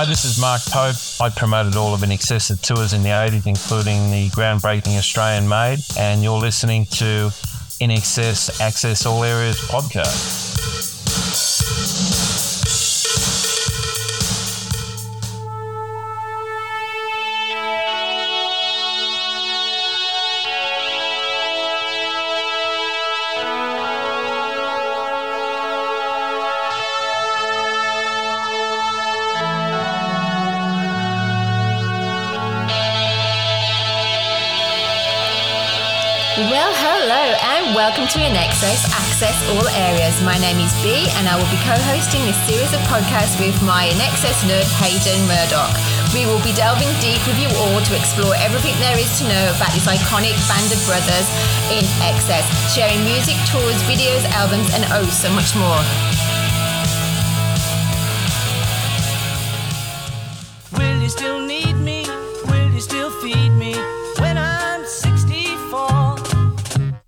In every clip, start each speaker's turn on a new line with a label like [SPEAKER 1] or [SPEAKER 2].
[SPEAKER 1] Hi, this is Mark Pope. I promoted all of INXS tours in the 80s, including the groundbreaking Australian Made, and you're listening to INXS Access All Areas podcast.
[SPEAKER 2] And welcome to INXS Access All Areas. My name is B and I will be co-hosting this series of podcasts with my INXS nerd Hayden Murdoch. We will be delving deep with you all to explore everything there is to know about this iconic band of brothers in excess, sharing music, tours, videos, albums and oh so much more.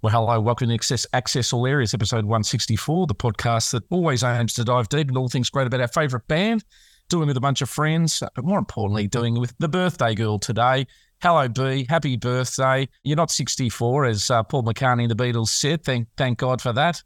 [SPEAKER 3] Well, hello, welcome to Access, Access All Areas, episode 164, the podcast that always aims to dive deep into all things great about our favourite band, doing with a bunch of friends, but more importantly, doing with the birthday girl today. Hello, B. Happy birthday. You're not 64, as uh, Paul McCartney and the Beatles said. Thank, thank God for that.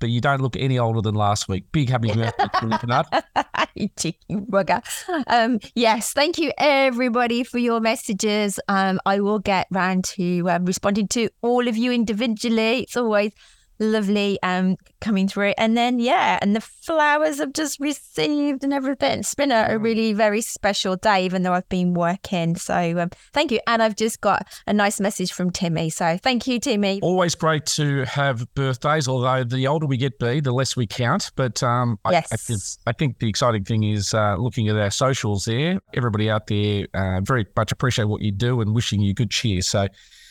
[SPEAKER 3] But you don't look any older than last week. Big happy birthday, Nut.
[SPEAKER 2] you cheeky bugger. Um, yes, thank you everybody for your messages. Um, I will get round to um, responding to all of you individually. It's always lovely um, coming through. And then, yeah, and the flowers I've just received and everything. It's been a, a really very special day, even though I've been working. So um, thank you. And I've just got a nice message from Timmy. So thank you, Timmy.
[SPEAKER 3] Always great to have birthdays, although the older we get, B, the less we count. But um, I, I,
[SPEAKER 2] Yes.
[SPEAKER 3] think, I think the exciting thing is uh, looking at our socials there. Everybody out there uh, very much appreciate what you do and wishing you good cheer. So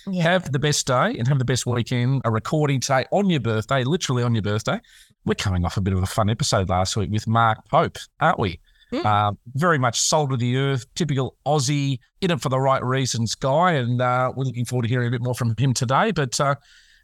[SPEAKER 2] Yeah.
[SPEAKER 3] have the best day and have the best weekend. A recording today on your birthday, literally on your birthday. We're coming off a bit of a fun episode last week with Mark Pope, aren't we?
[SPEAKER 2] Mm.
[SPEAKER 3] Uh, very much soul to the earth, typical Aussie, in it for the right reasons guy. And uh, we're looking forward to hearing a bit more from him today. But uh,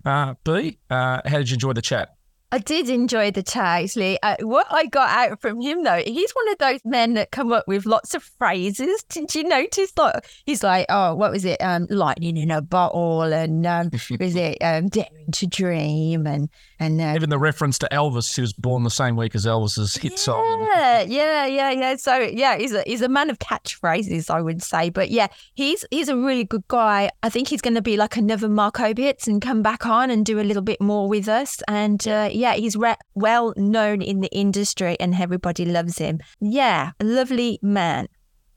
[SPEAKER 3] uh, B, uh, how did you enjoy the chat?
[SPEAKER 2] I did enjoy the chat actually. Uh, what I got out from him though, he's one of those men that come up with lots of phrases. Did you notice? Like he's like, oh, what was it? Um, lightning in a bottle, and um, was it um, daring to dream, and and uh,
[SPEAKER 3] Even the reference to Elvis, who was born the same week as Elvis's hit song.
[SPEAKER 2] yeah, yeah, yeah, yeah. So yeah, he's a he's a man of catchphrases, I would say. But yeah, he's he's a really good guy. I think he's going to be like another Mark Opitz and come back on and do a little bit more with us. And uh, yeah, he's re- well known in the industry, and everybody loves him. Yeah, a lovely man.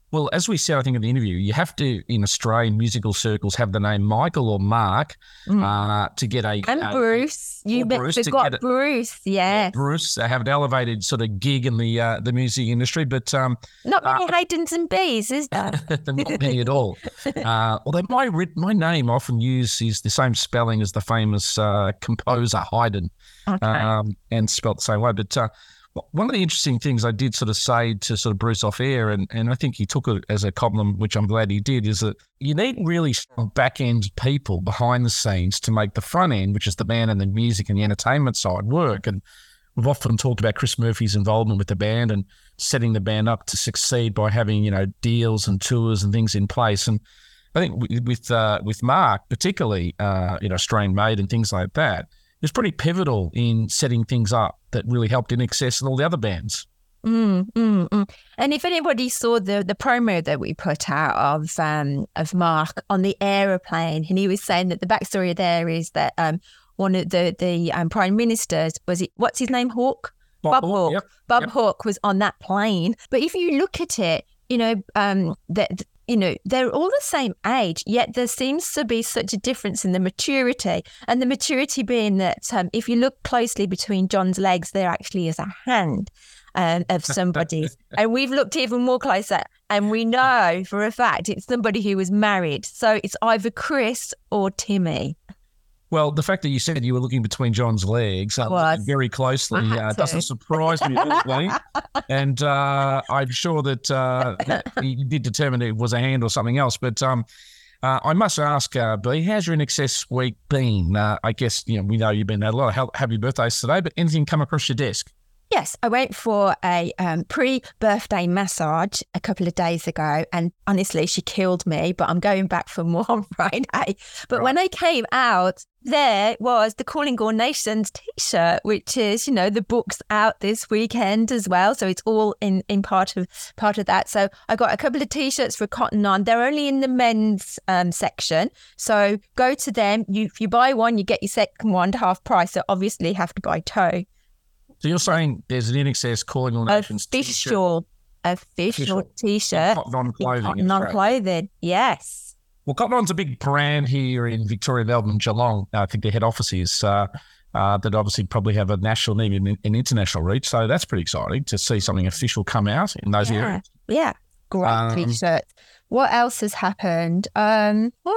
[SPEAKER 3] Well, as we said, I think in the interview, you have to, in Australian musical circles, have the name Michael or Mark
[SPEAKER 2] Mm.
[SPEAKER 3] uh, to get a.
[SPEAKER 2] And
[SPEAKER 3] a-
[SPEAKER 2] Bruce, you
[SPEAKER 3] Bruce
[SPEAKER 2] forgot
[SPEAKER 3] it.
[SPEAKER 2] Bruce. Yeah,
[SPEAKER 3] Bruce they have an elevated sort of gig in the uh, the music industry, but um,
[SPEAKER 2] not many Haydens and Bees, is there?
[SPEAKER 3] not many at all. Uh, although my my name often used is the same spelling as the famous uh, composer Haydn,
[SPEAKER 2] Okay.
[SPEAKER 3] um, and spelt the same way. But uh, one of the interesting things I did sort of say to sort of Bruce off air, and, and I think he took it as a compliment, which I'm glad he did, is that you need really strong back end people behind the scenes to make the front end, which is the band and the music and the entertainment side, work. And we've often talked about Chris Murphy's involvement with the band and setting the band up to succeed by having you know deals and tours and things in place. And I think with uh, with Mark, particularly, uh, you know, Australian Made and things like that, was pretty pivotal in setting things up that really helped INXS and all the other bands.
[SPEAKER 2] Mm, mm, mm. And if anybody saw the the promo that we put out of um of Mark on the aeroplane, and he was saying that the backstory there is that um one of the the um, prime ministers was it what's his name Hawke Bob Hawke
[SPEAKER 3] Yep.
[SPEAKER 2] Bob
[SPEAKER 3] yep.
[SPEAKER 2] Hawke was on that plane. But if you look at it, you know um that you know they're all the same age, yet there seems to be such a difference in the maturity, and the maturity being that um, if you look closely between John's legs, there actually is a hand um, of somebody. and we've looked even more closer and we know for a fact it's somebody who was married. So it's either Chris or Timmy.
[SPEAKER 3] Well, the fact that you said you were looking between John's legs uh, very closely uh, doesn't surprise me really. and uh, I'm sure that uh, you did determine it was a hand or something else. But um, uh, I must ask, uh, B, how's your INXS week been? Uh, I guess you know we know you've been had a lot of happy birthdays today, but anything come across your desk?
[SPEAKER 2] Yes, I went for a um, pre-birthday massage a couple of days ago, and honestly, she killed me. But I'm going back for more on Friday. But when I came out, there was the Calling All Nations T-shirt, which is you know the book's out this weekend as well, so it's all in in part of part of that. So I got a couple of T-shirts for Cotton On. They're only in the men's um, section, so go to them. You if you buy one, you get your second one to half price. So obviously, you have to buy two.
[SPEAKER 3] So you're saying there's an INXS calling all nations t-shirt,
[SPEAKER 2] Official, official
[SPEAKER 3] Official.
[SPEAKER 2] T-shirt.
[SPEAKER 3] Cotton on clothing. in
[SPEAKER 2] Cotton on
[SPEAKER 3] Australia.
[SPEAKER 2] clothing. Yes.
[SPEAKER 3] Well, Cotton On's a big brand here in Victoria, Melbourne, Geelong. I think their head office is uh, uh, that obviously probably have a national name and an international reach. So that's pretty exciting to see something official come out in those
[SPEAKER 2] Yeah.
[SPEAKER 3] areas.
[SPEAKER 2] Yeah. Great
[SPEAKER 3] Um,
[SPEAKER 2] T-shirts. What else has happened? Um, well,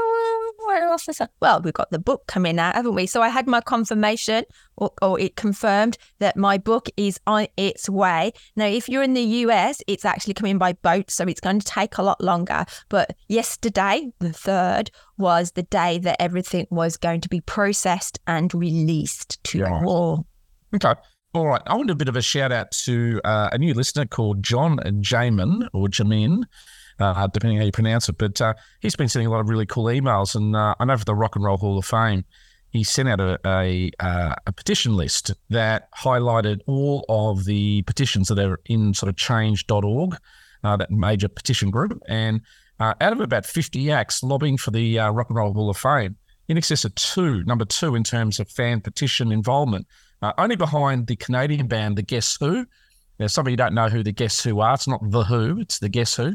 [SPEAKER 2] what else has happened? Well, we've got the book coming out, haven't we? So I had my confirmation, or, or it confirmed that my book is on its way. Now, if you're in the US, it's actually coming by boat, so it's going to take a lot longer. But yesterday, the third, was the day that everything was going to be processed and released to
[SPEAKER 3] Yeah.
[SPEAKER 2] all.
[SPEAKER 3] Okay. All right. I want a bit of a shout out to uh, a new listener called John Jamin or Jamin, uh, depending on how you pronounce it. But uh, he's been sending a lot of really cool emails. And uh, I know for the Rock and Roll Hall of Fame, he sent out a, a, uh, a petition list that highlighted all of the petitions that are in sort of change.org, uh, that major petition group. And uh, out of about 50 acts lobbying for the uh, Rock and Roll Hall of Fame, in excess of two, number two in terms of fan petition involvement, only behind the Canadian band The Guess Who. Now, some of you don't know who The Guess Who are. It's not The Who, it's The Guess Who.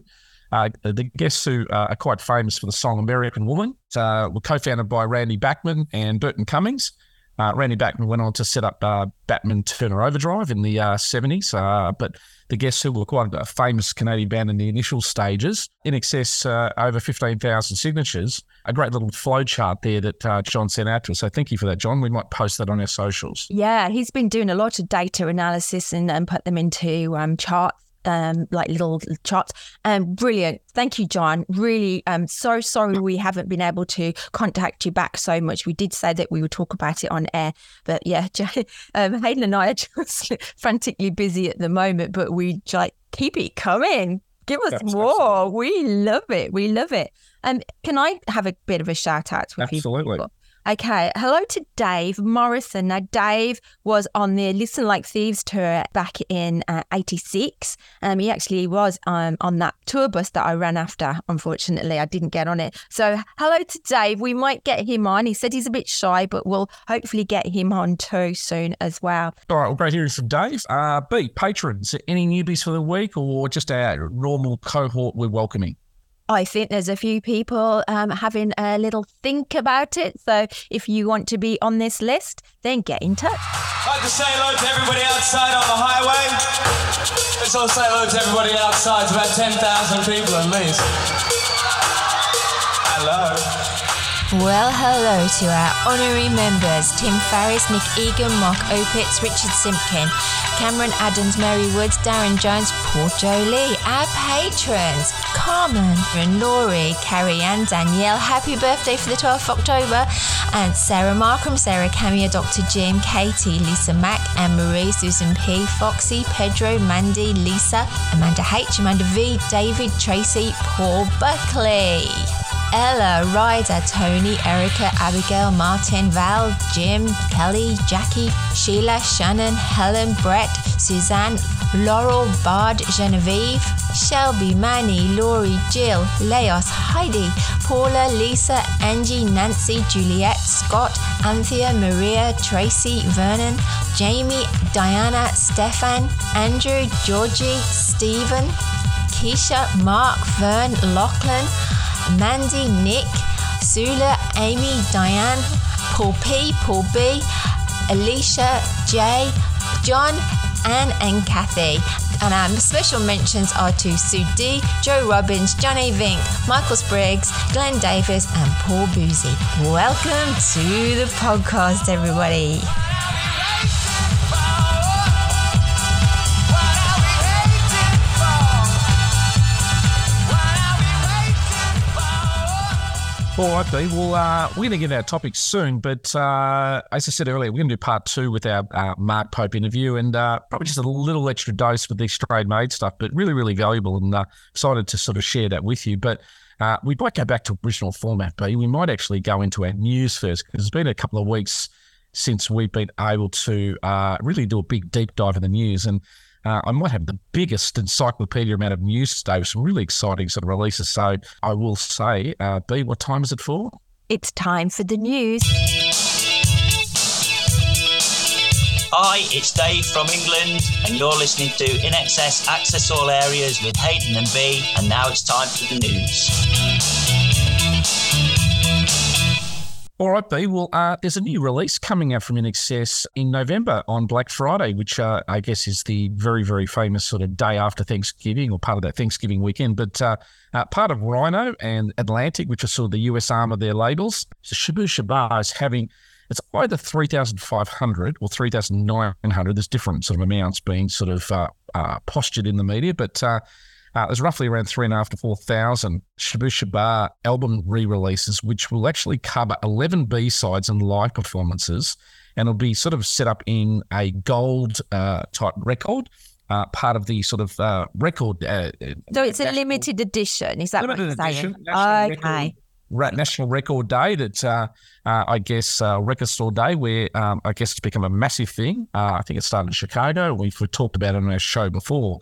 [SPEAKER 3] Uh, the Guess Who uh, are quite famous for the song American Woman. Uh, were co-founded by Randy Bachman and Burton Cummings. Uh, Randy Bachman went on to set up uh, Bachman-Turner Overdrive in the uh, 70s, uh, but the Guess Who were quite a famous Canadian band in the initial stages. INXS uh, over 15,000 signatures. A great little flow chart there that John sent out to us. So thank you for that, John. We might post that on our socials.
[SPEAKER 2] Yeah, he's been doing a lot of data analysis and, and put them into um, charts, um, like little charts. Um, brilliant. Thank you, John. Really, um, so sorry we haven't been able to contact you back so much. We did say that we would talk about it on air, but yeah, um, Hayden and I are just frantically busy at the moment, but we like keep it coming. Give us
[SPEAKER 3] Yes,
[SPEAKER 2] more. We love it. We love it. Um, can I have a bit of a shout out with you?
[SPEAKER 3] Absolutely.
[SPEAKER 2] Okay, hello to Dave Morrison. Now, Dave was on the Listen Like Thieves tour back in uh, 86. Um, he actually was um, on that tour bus that I ran after. Unfortunately, I didn't get on it. So, hello to Dave. We might get him on. He said he's a bit shy, but we'll hopefully get him on too soon as well.
[SPEAKER 3] All right, well, great hearing from Dave. Uh, B, patrons, any newbies for the week or just our normal cohort we're welcoming?
[SPEAKER 2] I think there's a few people um, having a little think about it. So, if you want to be on this list, then get in touch.
[SPEAKER 4] I'd like to say hello to everybody outside on the highway. Let's all say hello to everybody outside. It's about 10,000 people at least. Hello.
[SPEAKER 5] Well, hello to our honorary members Tim Farriss, Nick Egan, Mark Opitz, Richard Simpkin, Cameron Adams, Mary Woods, Darren Jones, Paul Jolie, our patrons Carmen and Laurie, Carrie Ann, Danielle, happy birthday for the 12th of October, and Sarah Markham, Sarah Camia, Dr. Jim, Katie, Lisa Mack, Anne Marie, Susan P, Foxy, Pedro, Mandy, Lisa, Amanda H, Amanda V, David, Tracy, Paul Buckley. Ella, Ryder, Tony, Erica, Abigail, Martin, Val, Jim, Kelly, Jackie, Sheila, Shannon, Helen, Brett, Suzanne, Laurel, Bard, Genevieve, Shelby, Manny, Laurie, Jill, Leos, Heidi, Paula, Lisa, Angie, Nancy, Juliet, Scott, Anthea, Maria, Tracy, Vernon, Jamie, Diana, Stefan, Andrew, Georgie, Stephen, Keisha, Mark, Vern, Lachlan, Mandy, Nick, Sula, Amy, Diane, Paul P, Paul B, Alicia, Jay, John, Anne, and Kathy. And our special mentions are to Sue D, Joe Robbins, Johnny Vink, Michael Spriggs, Glenn Davis, and Paul Boozy. Welcome to the podcast, everybody.
[SPEAKER 3] All right, B. Well, uh, we're going to get our topic soon, but uh, as I said earlier, we're going to do part two with our uh, Mark Pope interview and uh, probably just a little extra dose with the Australian made stuff, but really, really valuable and uh, excited to sort of share that with you. But uh, we might go back to original format, B. We might actually go into our news first because it's been a couple of weeks since we've been able to really do a big deep dive in the news. And uh, I might have the biggest encyclopedia amount of news today with some really exciting sort of releases. So I will say, uh, B, what time is it for?
[SPEAKER 2] It's time for the news.
[SPEAKER 6] Hi, it's Dave from England, and you're listening to INXS Access All Areas with Hayden and B, and now it's time for the news.
[SPEAKER 3] All right, B. Well, uh, there's a new release coming out from INXS in November on Black Friday, which uh, I guess is the very, very famous sort of day after Thanksgiving or part of that Thanksgiving weekend. But uh, uh part of Rhino and Atlantic, which are sort of the US arm of their labels, so Bar is having it's either 3,500 or 3,900. There's different sort of amounts being sort of uh, uh, postured in the media, but uh, there's roughly around three and a half to 4,000 Shabooh Shoobah album re releases, which will actually cover 11 B sides and live performances. And it'll be sort of set up in a gold uh, type record. Uh, part of the sort of uh, record. Uh,
[SPEAKER 2] so it's a limited edition. Is that limited what you're saying?
[SPEAKER 3] okay. Record, National Record Day that uh, uh, I guess uh, Record Store Day, where um, I guess it's become a massive thing. I think it started in Chicago. We've talked about it on our show before.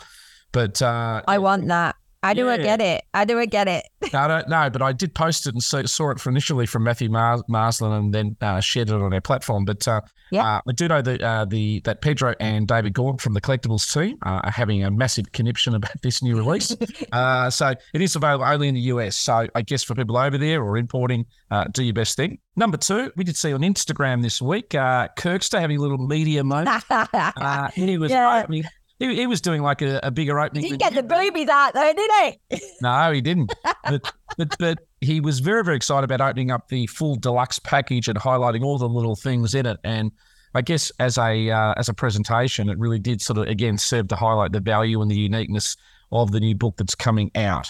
[SPEAKER 3] But uh,
[SPEAKER 2] I want that. I do yeah. I get it? I do I get it?
[SPEAKER 3] I don't know, but I did post it and saw, saw it from initially from Matthew Mars- Marsland and then uh, shared it on our platform. But uh, yeah. Uh, I do know that uh, the that Pedro and David Gordon from the Collectibles team uh, are having a massive conniption about this new release. Uh, so it is available only in the US. So I guess for people over there or importing, do your best thing. Number two, we did see on Instagram this week, uh, Kirkster having a little media moment. he was yeah. opening he, he was doing like a, a bigger opening.
[SPEAKER 2] He didn't get the boobies out though, did he?
[SPEAKER 3] no, he didn't. but, but but he was very very excited about opening up the full deluxe package and highlighting all the little things in it. And I guess as a uh, as a presentation, it really did sort of again serve to highlight the value and the uniqueness of the new book that's coming out.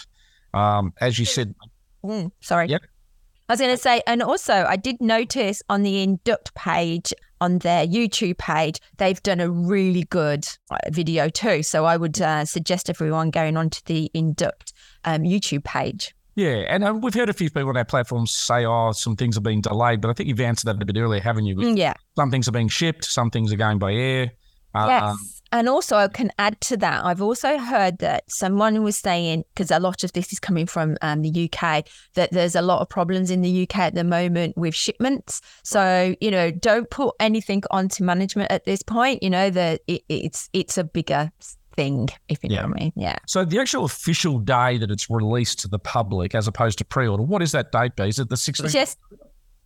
[SPEAKER 3] Um, as you said,
[SPEAKER 2] mm, sorry.
[SPEAKER 3] Yep.
[SPEAKER 2] I was going to say, and also I did notice on the Induct page on their YouTube page, they've done a really good uh, video too. So I would uh, suggest everyone going onto the Induct um, YouTube page.
[SPEAKER 3] Yeah, and uh, we've heard a few people on our platforms say, "Oh, some things are being delayed," but I think you've answered that a bit earlier, haven't you?
[SPEAKER 2] Mm, yeah,
[SPEAKER 3] some things are being shipped, some things are going by air.
[SPEAKER 2] Uh, yes. And also, I can add to that. I've also heard that someone was saying, because a lot of this is coming from um, the UK, that there's a lot of problems in the UK at the moment with shipments. So, you know, don't put anything onto management at this point. You know, that it, it's it's a bigger thing, if you yeah. know what I mean. Yeah.
[SPEAKER 3] So the actual official day that it's released to the public, as opposed to pre-order, what is that date? Be is it the 16th?
[SPEAKER 2] Yes,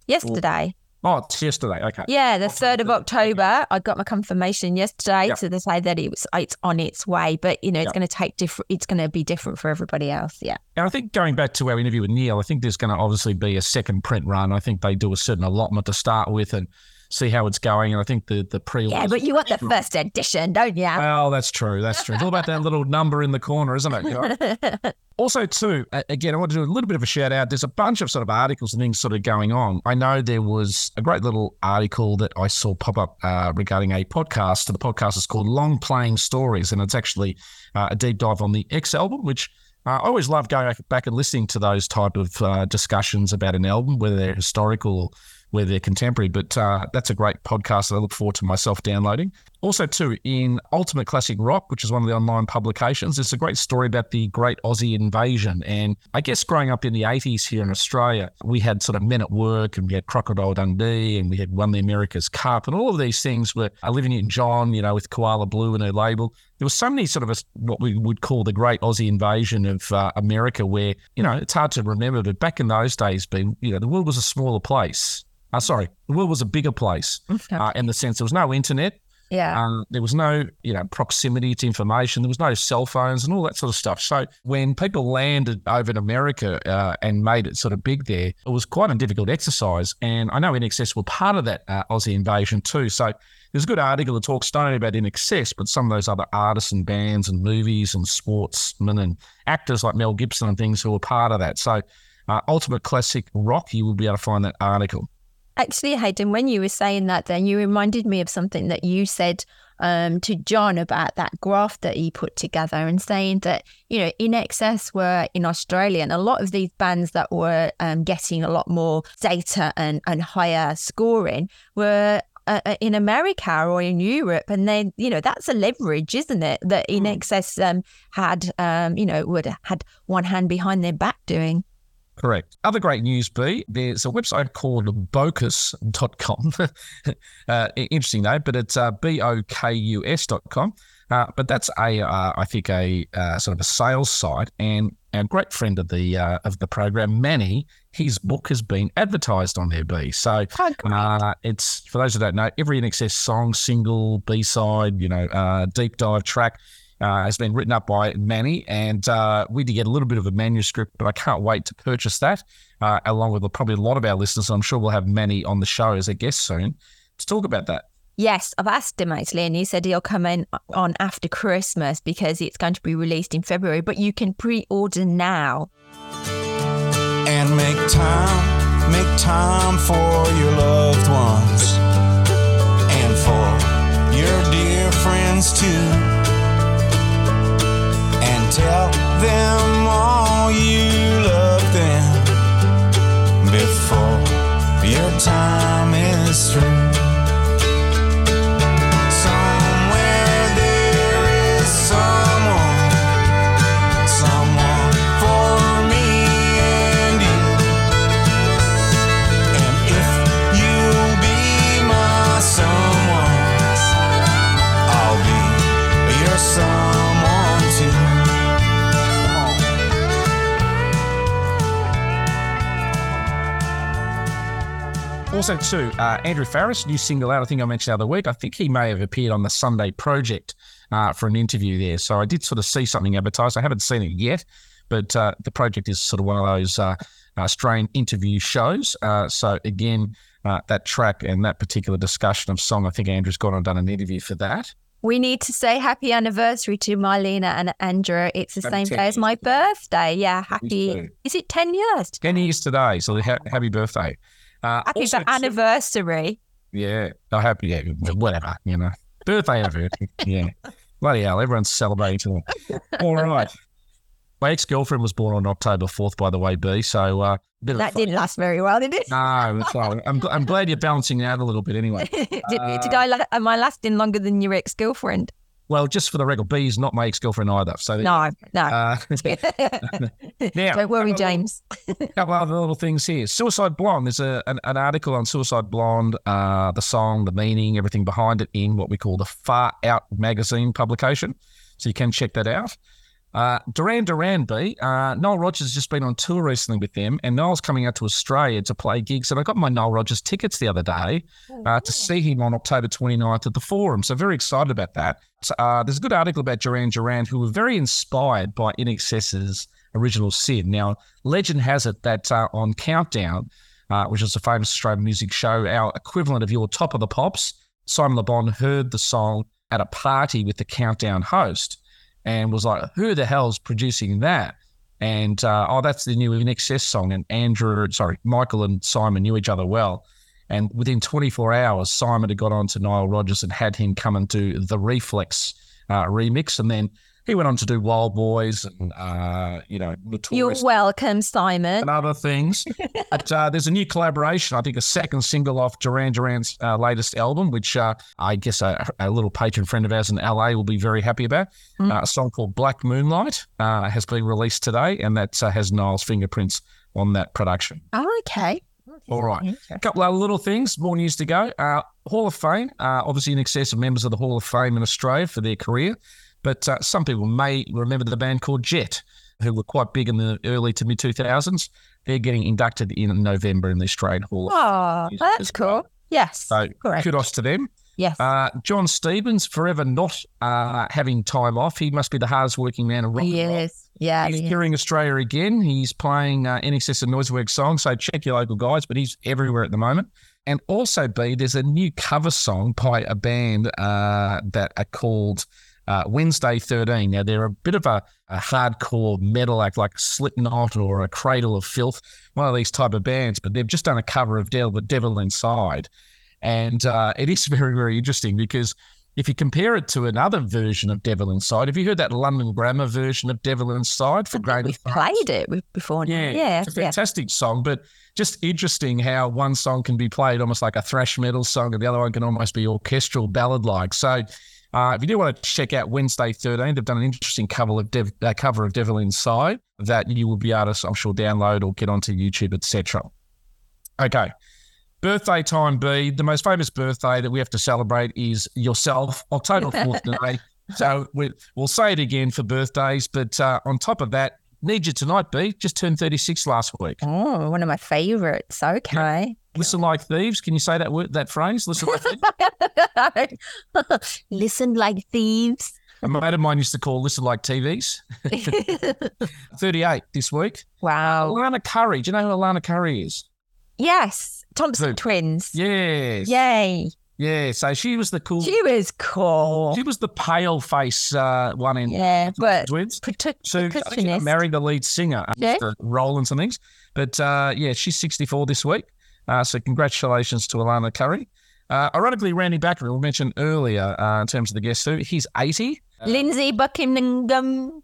[SPEAKER 2] yesterday.
[SPEAKER 3] Oh, it's yesterday. Okay.
[SPEAKER 2] Yeah, the third of October. I got my confirmation yesterday yep. to say that it was it's on its way, but you know it's yep. going to take different. It's going to be different for everybody else. Yeah.
[SPEAKER 3] And I think going back to our interview with Neil, I think there's going to obviously be a second print run. I think they do a certain allotment to start with, and see how it's going. And I think the the pre
[SPEAKER 2] yeah, but you want the first edition, don't you?
[SPEAKER 3] Well, that's true. That's true. It's all about that little number in the corner, isn't it? also, too, again, I want to do a little bit of a shout out. There's a bunch of sort of articles and things sort of going on. I know there was a great little article that I saw pop up uh, regarding a podcast. The podcast is called Long Playing Stories, and it's actually uh, a deep dive on the X album, which. Uh, I always love going back and listening to those type of uh, discussions about an album, whether they're historical or where they're contemporary. But uh, that's a great podcast that I look forward to myself downloading. Also, too, in Ultimate Classic Rock, which is one of the online publications, there's a great story about the Great Aussie Invasion. And I guess growing up in the 80s here in Australia, we had sort of Men at Work and we had Crocodile Dundee and we had Won the America's Cup and all of these things were Olivia Newton John, you know, with Koala Blue and her label. There was so many sort of a, what we would call the Great Aussie Invasion of uh, America, where, you know, it's hard to remember, but back in those days, being, you know, the world was a smaller place uh, sorry, the world was a bigger place okay. uh, in the sense there was no internet.
[SPEAKER 2] Yeah.
[SPEAKER 3] Um, there was no, you know, proximity to information. There was no cell phones and all that sort of stuff. So when people landed over in America uh, and made it sort of big there, it was quite a difficult exercise. And I know INXS were part of that uh, Aussie invasion too. So there's a good article that talks not only about INXS, but some of those other artists and bands and movies and sportsmen and actors like Mel Gibson and things who were part of that. So uh, Ultimate Classic Rock, you will be able to find that article.
[SPEAKER 2] Actually, Hayden, when you were saying that, then you reminded me of something that you said um, to John about that graph that he put together and saying that, you know, INXS were in Australia and a lot of these bands that were um, getting a lot more data and, and higher scoring were uh, uh in America or in Europe. And then, you know, that's a leverage, isn't it? That INXS um, had, um, you know, would had one hand behind their back doing.
[SPEAKER 3] Correct. Other great news, B, there's a website called Bokus.com. uh, interesting name, but it's uh, B-O-K-U-S.com. Uh, but that's a, uh, I think, a uh, sort of a sales site, and our great friend of the uh, of the program, Manny, his book has been advertised on there. B. So uh, it's for those who don't know, every INXS song, single, B side, you know, uh, deep dive track uh, has been written up by Manny, and uh, we did get a little bit of a manuscript, but I can't wait to purchase that, uh, along with probably a lot of our listeners. I'm sure we'll have Manny on the show as a guest soon to talk about that.
[SPEAKER 2] Yes, I've asked him actually, and he said he'll come in on after Christmas because it's going to be released in February, but you can pre order now.
[SPEAKER 7] and make time, make time for your loved ones and for your dear friends too. Tell them all you love them before your time is through.
[SPEAKER 3] Also, too, uh, Andrew Farriss, new single out. I think I mentioned the other week. I think he may have appeared on the Sunday Project uh, for an interview there. So I did sort of see something advertised. I haven't seen it yet, but uh, the project is sort of one of those uh, Australian interview shows. Uh, so again, uh, that track and that particular discussion of song, I think Andrew's gone and done an interview for that.
[SPEAKER 2] We need to say happy anniversary to Marlena and Andrew. It's the
[SPEAKER 3] Happy
[SPEAKER 2] same day as my birthday. Yeah, happy. Is it 10 years?
[SPEAKER 3] 10 years today, so ha- happy birthday. Uh,
[SPEAKER 2] Happy
[SPEAKER 3] also,
[SPEAKER 2] anniversary.
[SPEAKER 3] Yeah, oh, happy, yeah, whatever, you know. Birthday anniversary, yeah. Bloody hell, everyone's celebrating. All right. My ex girlfriend was born on October 4th, by the way, B. So, uh,
[SPEAKER 2] That didn't last very well, did it?
[SPEAKER 3] No, it's fine. I'm, gl- I'm glad you're balancing out a little bit anyway.
[SPEAKER 2] did, did I? la- Am I lasting longer than your ex girlfriend?
[SPEAKER 3] Well, just for the record, B is not my ex girlfriend either. So,
[SPEAKER 2] No, no.
[SPEAKER 3] Uh, now,
[SPEAKER 2] Don't worry, James.
[SPEAKER 3] a couple other little things here. Suicide Blonde. There's a, an, an article on Suicide Blonde, uh, the song, the meaning, everything behind it in what we call the Far Out magazine publication. So you can check that out. Uh, Duran Duran B. Uh, Nile Rodgers has just been on tour recently with them, and Nile's coming out to Australia to play gigs. And I got my Nile Rodgers tickets the other day uh, to see him on October 29th at the Forum. So very excited about that. So, uh, there's a good article about Duran Duran, who were very inspired by INXS's original Sin. Now, legend has it that uh, on Countdown, uh, which is a famous Australian music show, our equivalent of your Top of the Pops, Simon Le Bon heard the song at a party with the Countdown host and was like, "Who the hell's producing that?" And uh, oh, that's the new INXS song. And Andrew, sorry, Michael and Simon knew each other well. And within 24 hours, Simon had got on to Nile Rodgers and had him come and do the Reflex uh, remix. And then he went on to do Wild Boys and, uh, you know,
[SPEAKER 2] You're welcome, Simon.
[SPEAKER 3] and other things. but uh, there's a new collaboration, I think a second single off Duran Duran's uh, latest album, which uh, I guess a, a little patron friend of ours in LA will be very happy about.
[SPEAKER 2] Mm.
[SPEAKER 3] Uh, a song called Black Moonlight uh, has been released today, and that uh, has Nile's fingerprints on that production.
[SPEAKER 2] Oh, okay.
[SPEAKER 3] All right. A couple other little things, more news to go. Uh, Hall of Fame, uh, obviously in excess of members of the Hall of Fame in Australia for their career. But uh, some people may remember the band called Jet, who were quite big in the early to mid 2000s. They're getting inducted in November in the Australian Hall of
[SPEAKER 2] Oh, that's
[SPEAKER 3] well.
[SPEAKER 2] cool. Yes.
[SPEAKER 3] So
[SPEAKER 2] correct.
[SPEAKER 3] kudos to them.
[SPEAKER 2] Yes.
[SPEAKER 3] Uh, Jon Stevens, forever not uh, having time off. He must be the hardest working man around.
[SPEAKER 2] he is. Yeah.
[SPEAKER 3] He's
[SPEAKER 2] he
[SPEAKER 3] touring Australia again. He's playing uh, in excess of Noiseworks songs, so check your local guys, but he's everywhere at the moment. And also, B, there's a new cover song by a band uh, that are called uh, Wednesday 13. Now, they're a bit of a, a hardcore metal act like Slipknot or a Cradle of Filth, one of these type of bands, but they've just done a cover of Devil, Devil Inside. And uh, it is very, very interesting because if you compare it to another version of Devil Inside, have you heard that London Grammar version of Devil Inside for Great
[SPEAKER 2] We've played it before.
[SPEAKER 3] yeah,
[SPEAKER 2] yeah,
[SPEAKER 3] it's a
[SPEAKER 2] yeah.
[SPEAKER 3] fantastic song, but just interesting how one song can be played almost like a thrash metal song, and the other one can almost be orchestral ballad like. So, uh, if you do want to check out Wednesday 13, they've done an interesting cover of Dev, uh, cover of Devil Inside that you will be able to, I'm sure, download or get onto YouTube, etc. Okay. Birthday time B. The most famous birthday that we have to celebrate is yourself, October 4th today. So we, we'll say it again for birthdays, but uh, on top of that, need you tonight, B. Just turned 36 last week.
[SPEAKER 2] Oh, one of my favorites. Okay.
[SPEAKER 3] Listen like thieves. Can you say that word, that phrase? Listen like thieves.
[SPEAKER 2] Listen like thieves.
[SPEAKER 3] A mate of mine used to call listen like TVs. 38 this week.
[SPEAKER 2] wow.
[SPEAKER 3] Alannah Currie. Do you know who Alannah Currie is?
[SPEAKER 2] Yes. Thompson
[SPEAKER 3] Who?
[SPEAKER 2] twins.
[SPEAKER 3] Yes.
[SPEAKER 2] Yay.
[SPEAKER 3] Yeah. So she was the cool.
[SPEAKER 2] She was cool.
[SPEAKER 3] She was the pale face uh, one in
[SPEAKER 2] Yeah, but
[SPEAKER 3] Twins.
[SPEAKER 2] prote-
[SPEAKER 3] So she married the lead singer
[SPEAKER 2] Yeah.
[SPEAKER 3] and some things. But uh, yeah, she's 64 this week. Uh, so congratulations to Alannah Currie. Uh, ironically, Randy Bachman, we mentioned earlier uh, in terms of the Guess Who, he's 80.
[SPEAKER 2] Lindsey Buckingham.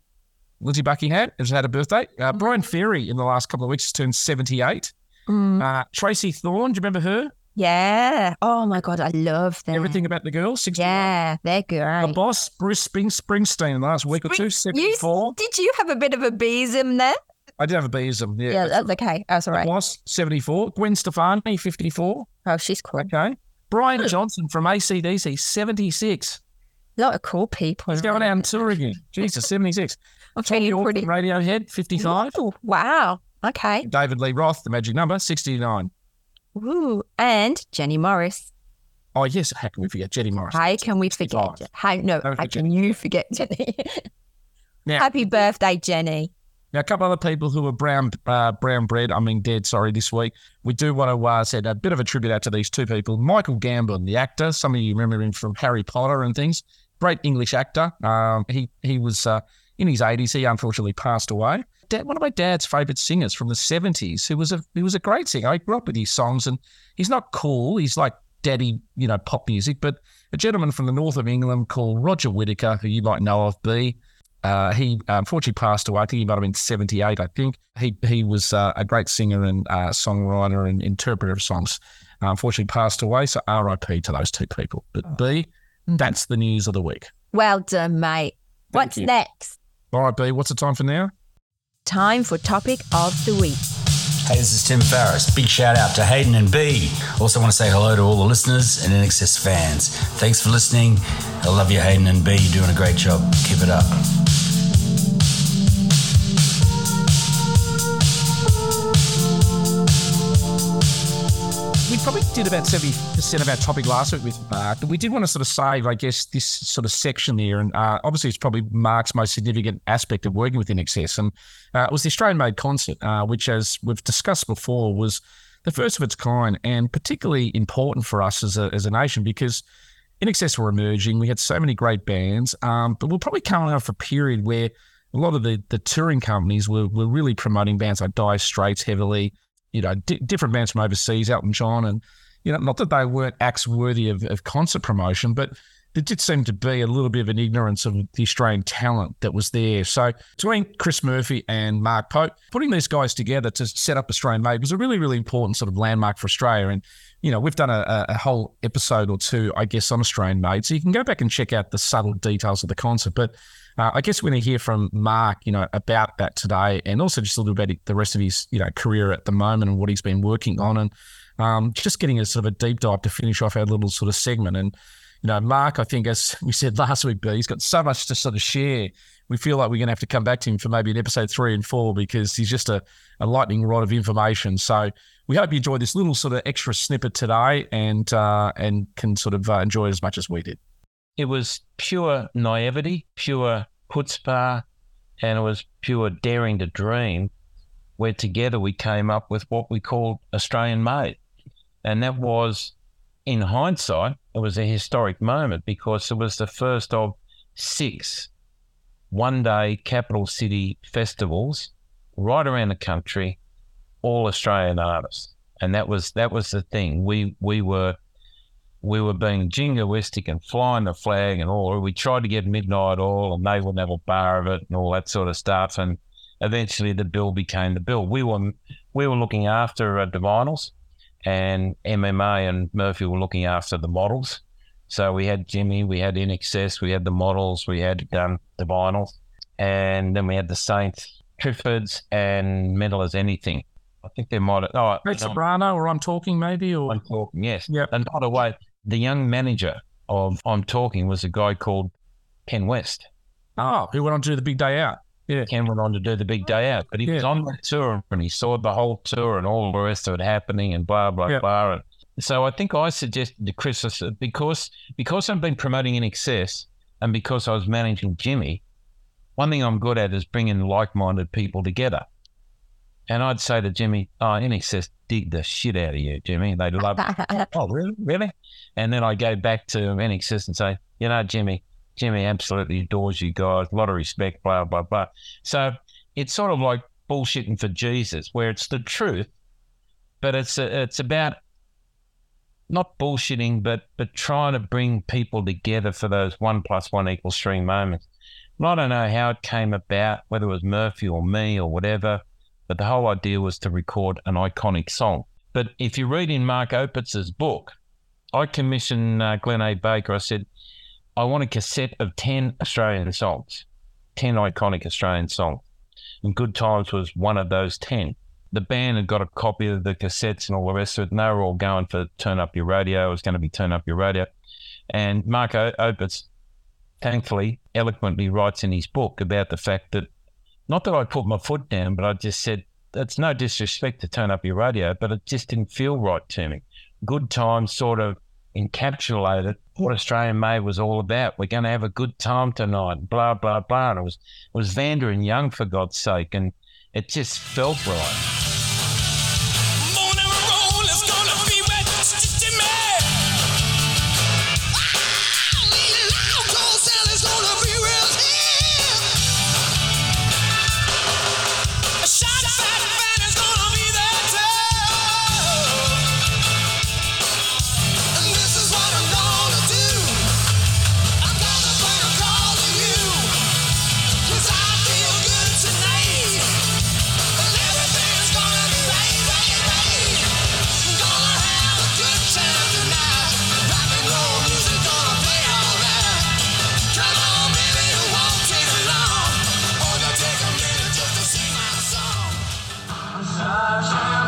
[SPEAKER 3] Lindsey Buckingham has had a birthday. Uh, Bryan Ferry in the last couple of weeks has turned 78.
[SPEAKER 2] Mm,
[SPEAKER 3] Uh, Tracey Thorn, do you remember her?
[SPEAKER 2] yeah. Oh my God, I love them.
[SPEAKER 3] Everything about the girls. 60.
[SPEAKER 2] Yeah, they're
[SPEAKER 3] The
[SPEAKER 2] great.
[SPEAKER 3] boss, Bruce Spring- Springsteen, last week or two,
[SPEAKER 2] You, did you have a bit of a beism there?
[SPEAKER 3] I did have a beism. Yeah.
[SPEAKER 2] Yeah, that's okay. Oh, that's all right.
[SPEAKER 3] boss, 74. Gwen Stefani, 54.
[SPEAKER 2] Oh, she's cool.
[SPEAKER 3] Okay. Brian Johnson from ACDC, 76.
[SPEAKER 2] A lot of cool people.
[SPEAKER 3] He's going out on tour again. Jesus, 76.
[SPEAKER 2] I'm feeling
[SPEAKER 3] Yorke
[SPEAKER 2] pretty.
[SPEAKER 3] from Radiohead, 55.
[SPEAKER 2] Ooh, wow. Okay.
[SPEAKER 3] David Lee Roth, the magic number, 69.
[SPEAKER 2] Ooh. And Jenny Morris.
[SPEAKER 3] Oh, yes. How can we forget Jenny Morris?
[SPEAKER 2] How can we forget?
[SPEAKER 3] 65.
[SPEAKER 2] Je- How no? How can you forget Jenny?
[SPEAKER 3] Now-
[SPEAKER 2] Happy birthday, Jenny.
[SPEAKER 3] Now, a couple other people who were brown uh, brown bread, I mean dead, sorry, this week. We do want to uh, send a bit of a tribute out to these two people. Michael Gambon, the actor, some of you remember him from Harry Potter and things. Great English actor. Um, he he was uh, in his 80s. He unfortunately passed away. Dad, one of my dad's favourite singers from the 70s, who was a he was a great singer. I grew up with his songs, and he's not cool. He's like daddy, you know, pop music. But a gentleman from the north of England called Roger Whittaker, who you might know of, B. Uh, he unfortunately passed away. I think he might have been 78, I think. He he was uh, a great singer and uh, songwriter and interpreter of songs. Uh, unfortunately passed away. So RIP to those two people. But B, that's the news of the week.
[SPEAKER 2] Well done, mate.
[SPEAKER 3] Thank
[SPEAKER 2] What's
[SPEAKER 3] you.
[SPEAKER 2] next?
[SPEAKER 3] All right, B, what's the time for now?
[SPEAKER 2] Time for topic of the week.
[SPEAKER 8] Hey, this is Tim Farris. Big shout out to Hayden and B. Also want to say hello to all the listeners and INXS fans. Thanks for listening. I love you, Hayden and B. You're doing a great job. Keep it up.
[SPEAKER 3] We probably did about 70% of our topic last week with Mark, but we did want to sort of save, I guess, this sort of section there. And uh, obviously, it's probably Mark's most significant aspect of working with INXS. And uh, it was the Australian made concert, uh, which, as we've discussed before, was the first of its kind and particularly important for us as a, as a nation because INXS were emerging. We had so many great bands, um, but we're probably coming off a period where a lot of the, the touring companies were, were really promoting bands like Dire Straits heavily, you know, di- different bands from overseas, Elton John, and you know, not that they weren't acts worthy of, of concert promotion, but there did seem to be a little bit of an ignorance of the Australian talent that was there. So between Chris Murphy and Mark Pope, putting these guys together to set up Australian Made was a really, really important sort of landmark for Australia. And you know, we've done a, a whole episode or two, I guess, on Australian Made, so you can go back and check out the subtle details of the concert. But uh, I guess we're going to hear from Mark, you know, about that today, and also just a little bit about the rest of his, you know, career at the moment and what he's been working on, and um, just getting a sort of a deep dive to finish off our little sort of segment. And you know, Mark, I think as we said last week, he's got so much to sort of share. We feel like we're going to have to come back to him for maybe an episode three and four because he's just a, a lightning rod of information. So we hope you enjoy this little sort of extra snippet today and uh, and can sort of uh, enjoy it as much as we did.
[SPEAKER 1] It was pure naivety, pure chutzpah, and it was pure daring to dream, where together we came up with what we called Australian Made. And that was, in hindsight, it was a historic moment because it was the first of six one day capital city festivals right around the country, all Australian artists. And that was that was the thing. We we were we were being jingoistic and flying the flag and all. We tried to get Midnight Oil and they wouldn't have a bar of it and all that sort of stuff. And eventually the bill became the bill. We were we were looking after uh, the Divinyls and MMA and Murphy were looking after the models. So we had Jimmy, we had INXS, we had the models, we had um, the Divinyls, and then we had the Saints, Triffids, and Mental As Anything. I think they might have. Oh,
[SPEAKER 3] Great Soprano, or I'm talking maybe, or
[SPEAKER 1] I'm talking, yes.
[SPEAKER 3] Yep.
[SPEAKER 1] And by the way, the young manager of I'm talking was a guy called Ken West.
[SPEAKER 3] oh, who went on to do the big day out? Yeah,
[SPEAKER 1] Ken went on to do the big day out, but he was on the tour and he saw the whole tour and all the rest of it happening and blah blah
[SPEAKER 3] Yeah.
[SPEAKER 1] blah. And so I think I suggested to Chris because because I've been promoting INXS and because I was managing Jimmy, one thing I'm good at is bringing like-minded people together. And I'd say to Jimmy, "Oh, excess, dig the shit out of you, Jimmy. They love it." oh, really, really? And then I go back to INXS and say, you know, Jimmy, Jimmy absolutely adores you guys. A lot of respect, blah, blah, blah. So it's sort of like bullshitting for Jesus, where it's the truth, but it's it's about not bullshitting, but but trying to bring people together for those one plus one equals three moments. And I don't know how it came about, whether it was Murphy or me or whatever, but the whole idea was to record an iconic song. But if you read in Mark Opitz's book, I commissioned uh, Glenn A. Baker. I said, I want a cassette of 10 Australian songs, 10 iconic Australian songs. And Good Times was one of those 10. The band had got a copy of the cassettes and all the rest of it, and they were all going for Turn Up Your Radio. It was going to be Turn Up Your Radio. And Mark Opitz, thankfully, eloquently writes in his book about the fact that, not that I put my foot down, but I just said, it's no disrespect to Turn Up Your Radio, but it just didn't feel right to me. Good Times sort of encapsulated what Australian Made was all about. We're going to have a good time tonight, blah, blah, blah. And it was, it was Vanda and Young, for God's sake. And it just felt right.
[SPEAKER 9] Searching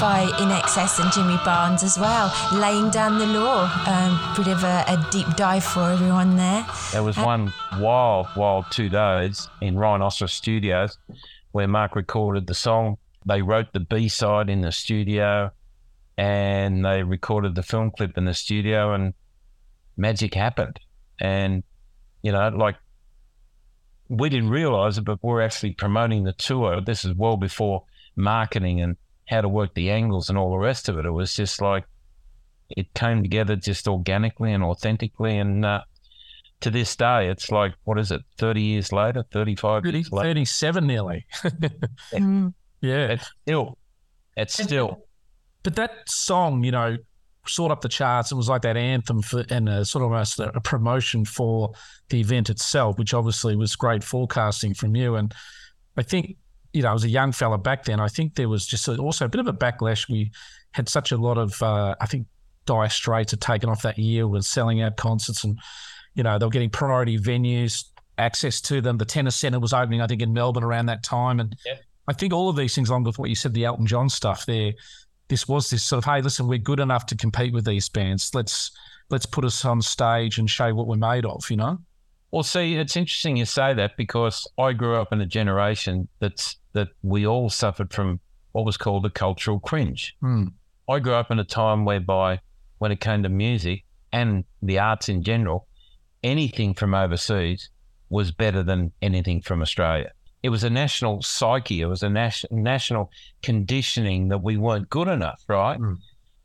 [SPEAKER 5] by INXS and Jimmy Barnes as well, laying down the law. Um, bit of a, a deep dive for everyone there.
[SPEAKER 1] There was one wild, wild two days in Rhinoceros Studios where Mark recorded the song. They wrote the B side in the studio and they recorded the film clip in the studio and magic happened. And, you know, like we didn't realize it, but we're actually promoting the tour. This is well before marketing and how to work the angles and all the rest of it. It was just like it came together just organically and authentically. And uh, to this day, it's like, what is it, 30 years later, 35
[SPEAKER 3] 30,
[SPEAKER 1] years later?
[SPEAKER 3] 37 nearly.
[SPEAKER 2] Mm.
[SPEAKER 3] yeah.
[SPEAKER 1] It's still, it's still,
[SPEAKER 3] But that song, you know, soared up the charts. It was like that anthem for, and a, sort of almost a, a promotion for the event itself, which obviously was great forecasting from you. And I think, you know, I was a young fella back then. I think there was just also a bit of a backlash. We had such a lot of, uh, I think, Dire Straits had taken off that year, was selling out concerts, and you know they were getting priority venues, access to them. The tennis centre was opening, I think, in Melbourne around that time, and I think all of these things, along with what you said, the Elton John stuff there, this was this sort of, hey, listen, we're good enough to compete with these bands. Let's let's put us on stage and show what we're made of, you know.
[SPEAKER 1] Well, see, it's interesting you say that because I grew up in a generation that's that we all suffered from what was called a cultural cringe.
[SPEAKER 3] Hmm.
[SPEAKER 1] I grew up in a time whereby, when it came to music and the arts in general, anything from overseas was better than anything from Australia. It was a national psyche. It was a nas- national conditioning that we weren't good enough, right?
[SPEAKER 3] Mm.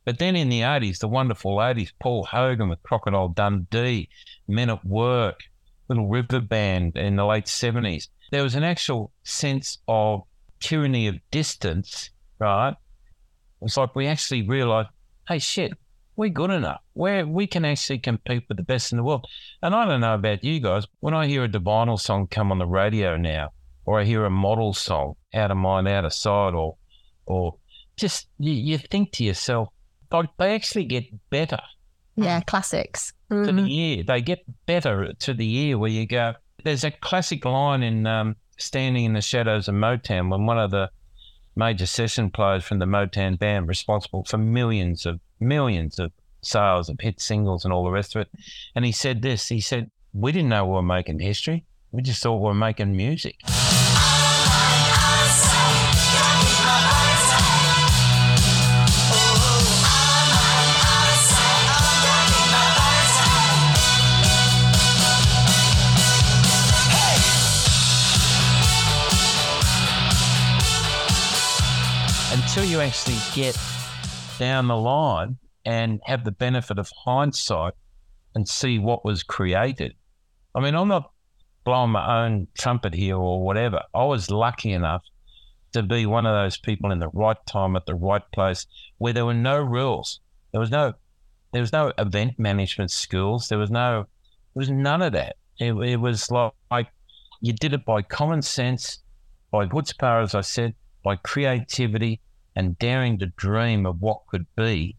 [SPEAKER 1] But then in the 80s, the wonderful 80s, Paul Hogan with Crocodile Dundee, Men at Work, Little River Band in the late 70s, there was an actual sense of tyranny of distance, right? It's like we actually realized, hey, shit, we're good enough. We're, we can actually compete with the best in the world. And I don't know about you guys, when I hear a Divinyls song come on the radio now, or I hear a model song, out of mind, out of sight, or, or just you, you think to yourself, like they actually get better
[SPEAKER 2] Yeah, classics.
[SPEAKER 1] to
[SPEAKER 2] Mhm.
[SPEAKER 1] the ear. They get better to the ear where you go. There's a classic line in um, Standing in the Shadows of Motown when one of the major session players from the Motown band responsible for millions of millions of sales of hit singles and all the rest of it. And he said this, he said, We didn't know we were making history. We just thought we were making music. Until you actually get down the line and have the benefit of hindsight and see what was created. I mean, I'm not blowing my own trumpet here or whatever. I was lucky enough to be one of those people in the right time at the right place where there were no rules. There was no there was no event management skills. There was no there was none of that. It, it was like, like you did it by common sense, by chutzpah, as I said, by creativity and daring to dream of what could be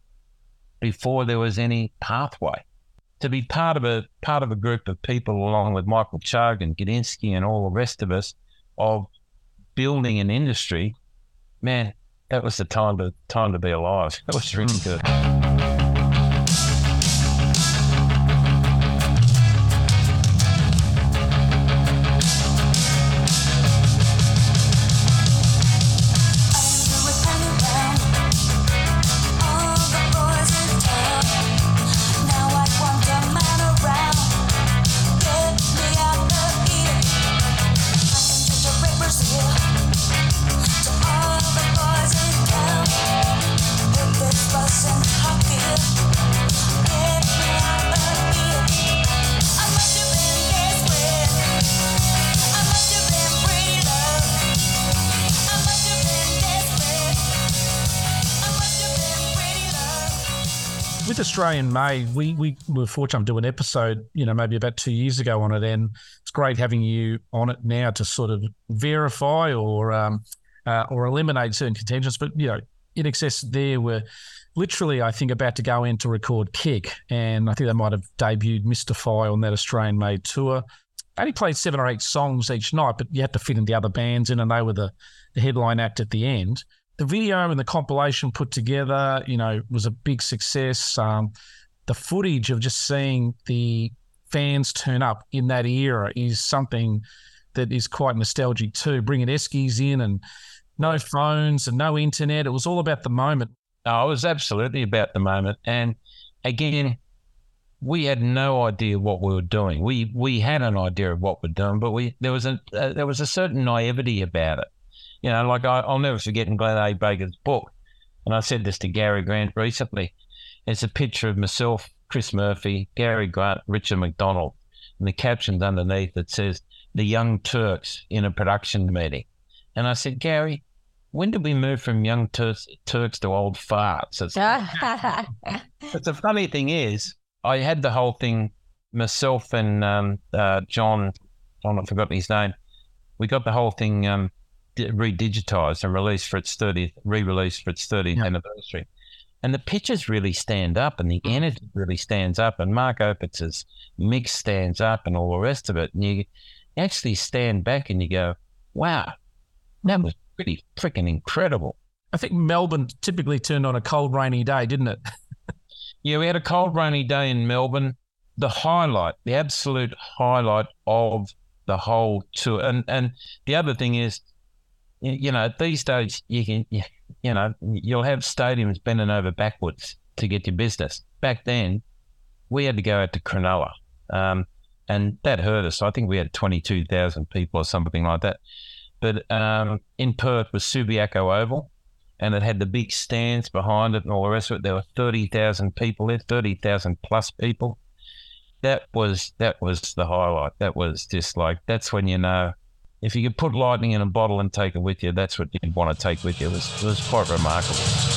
[SPEAKER 1] before there was any pathway. To be part of a part of a group of people along with Michael Chugg and Gudinski and all the rest of us of building an industry, man, that was the time to time to be alive. That was really hmm. good.
[SPEAKER 3] With Australian Made, we we were fortunate to do an episode, you know, maybe about two years ago on it, and it's great having you on it now to sort of verify or um, uh, or eliminate certain contentions. But you know, INXS, there were literally, I think, about to go in to record Kick, and I think they might have debuted Mystify on that Australian Made tour. Only played seven or eight songs each night, but you had to fit in the other bands in, and they were the, the headline act at the end the video and the compilation put together, you know, was a big success. Um, the footage of just seeing the fans turn up in that era is something that is quite nostalgic too. Bringing Eskies in and no phones and no internet. It was all about the moment.
[SPEAKER 1] No, it was absolutely about the moment. And again, we had no idea what we were doing. We we had an idea of what we're doing, but we there was a uh, there was a certain naivety about it. You know, like I, I'll never forget in Glenn A. Baker's book, and I said this to Gary Grant recently. It's a picture of myself, Chris Murphy, Gary Grant, Richard McDonald, and the captions underneath that says "The Young Turks" in a production meeting. And I said, Gary, when did we move from young Turks, Turks to old farts? It's, but the funny thing is, I had the whole thing myself and um, uh, John, John, I've forgotten his name. We got the whole thing um, redigitized and released for its 30th, re-released for its 30th anniversary. And the pictures really stand up and the mm. energy really stands up and Mark Opitz's mix stands up and all the rest of it. And you actually stand back and you go, wow, that was pretty freaking incredible.
[SPEAKER 3] I think Melbourne typically turned on a cold, rainy day, didn't it?
[SPEAKER 1] Yeah, we had a cold, rainy day in Melbourne. the highlight, the absolute highlight of the whole tour. And and the other thing is, you, know, these days you can, you, know, you'll have stadiums bending over backwards to get your business. Back then, we had to go out to Cronulla, um, and that hurt us. I think we had twenty two thousand people or something like that. But um, in Perth was Subiaco Oval, and it had the big stands behind it and all the rest of it. There were thirty thousand people there, thirty thousand plus people. That was that was the highlight. That was just like that's when you know if you could put lightning in a bottle and take it with you, that's what you'd want to take with you. It was it was quite remarkable.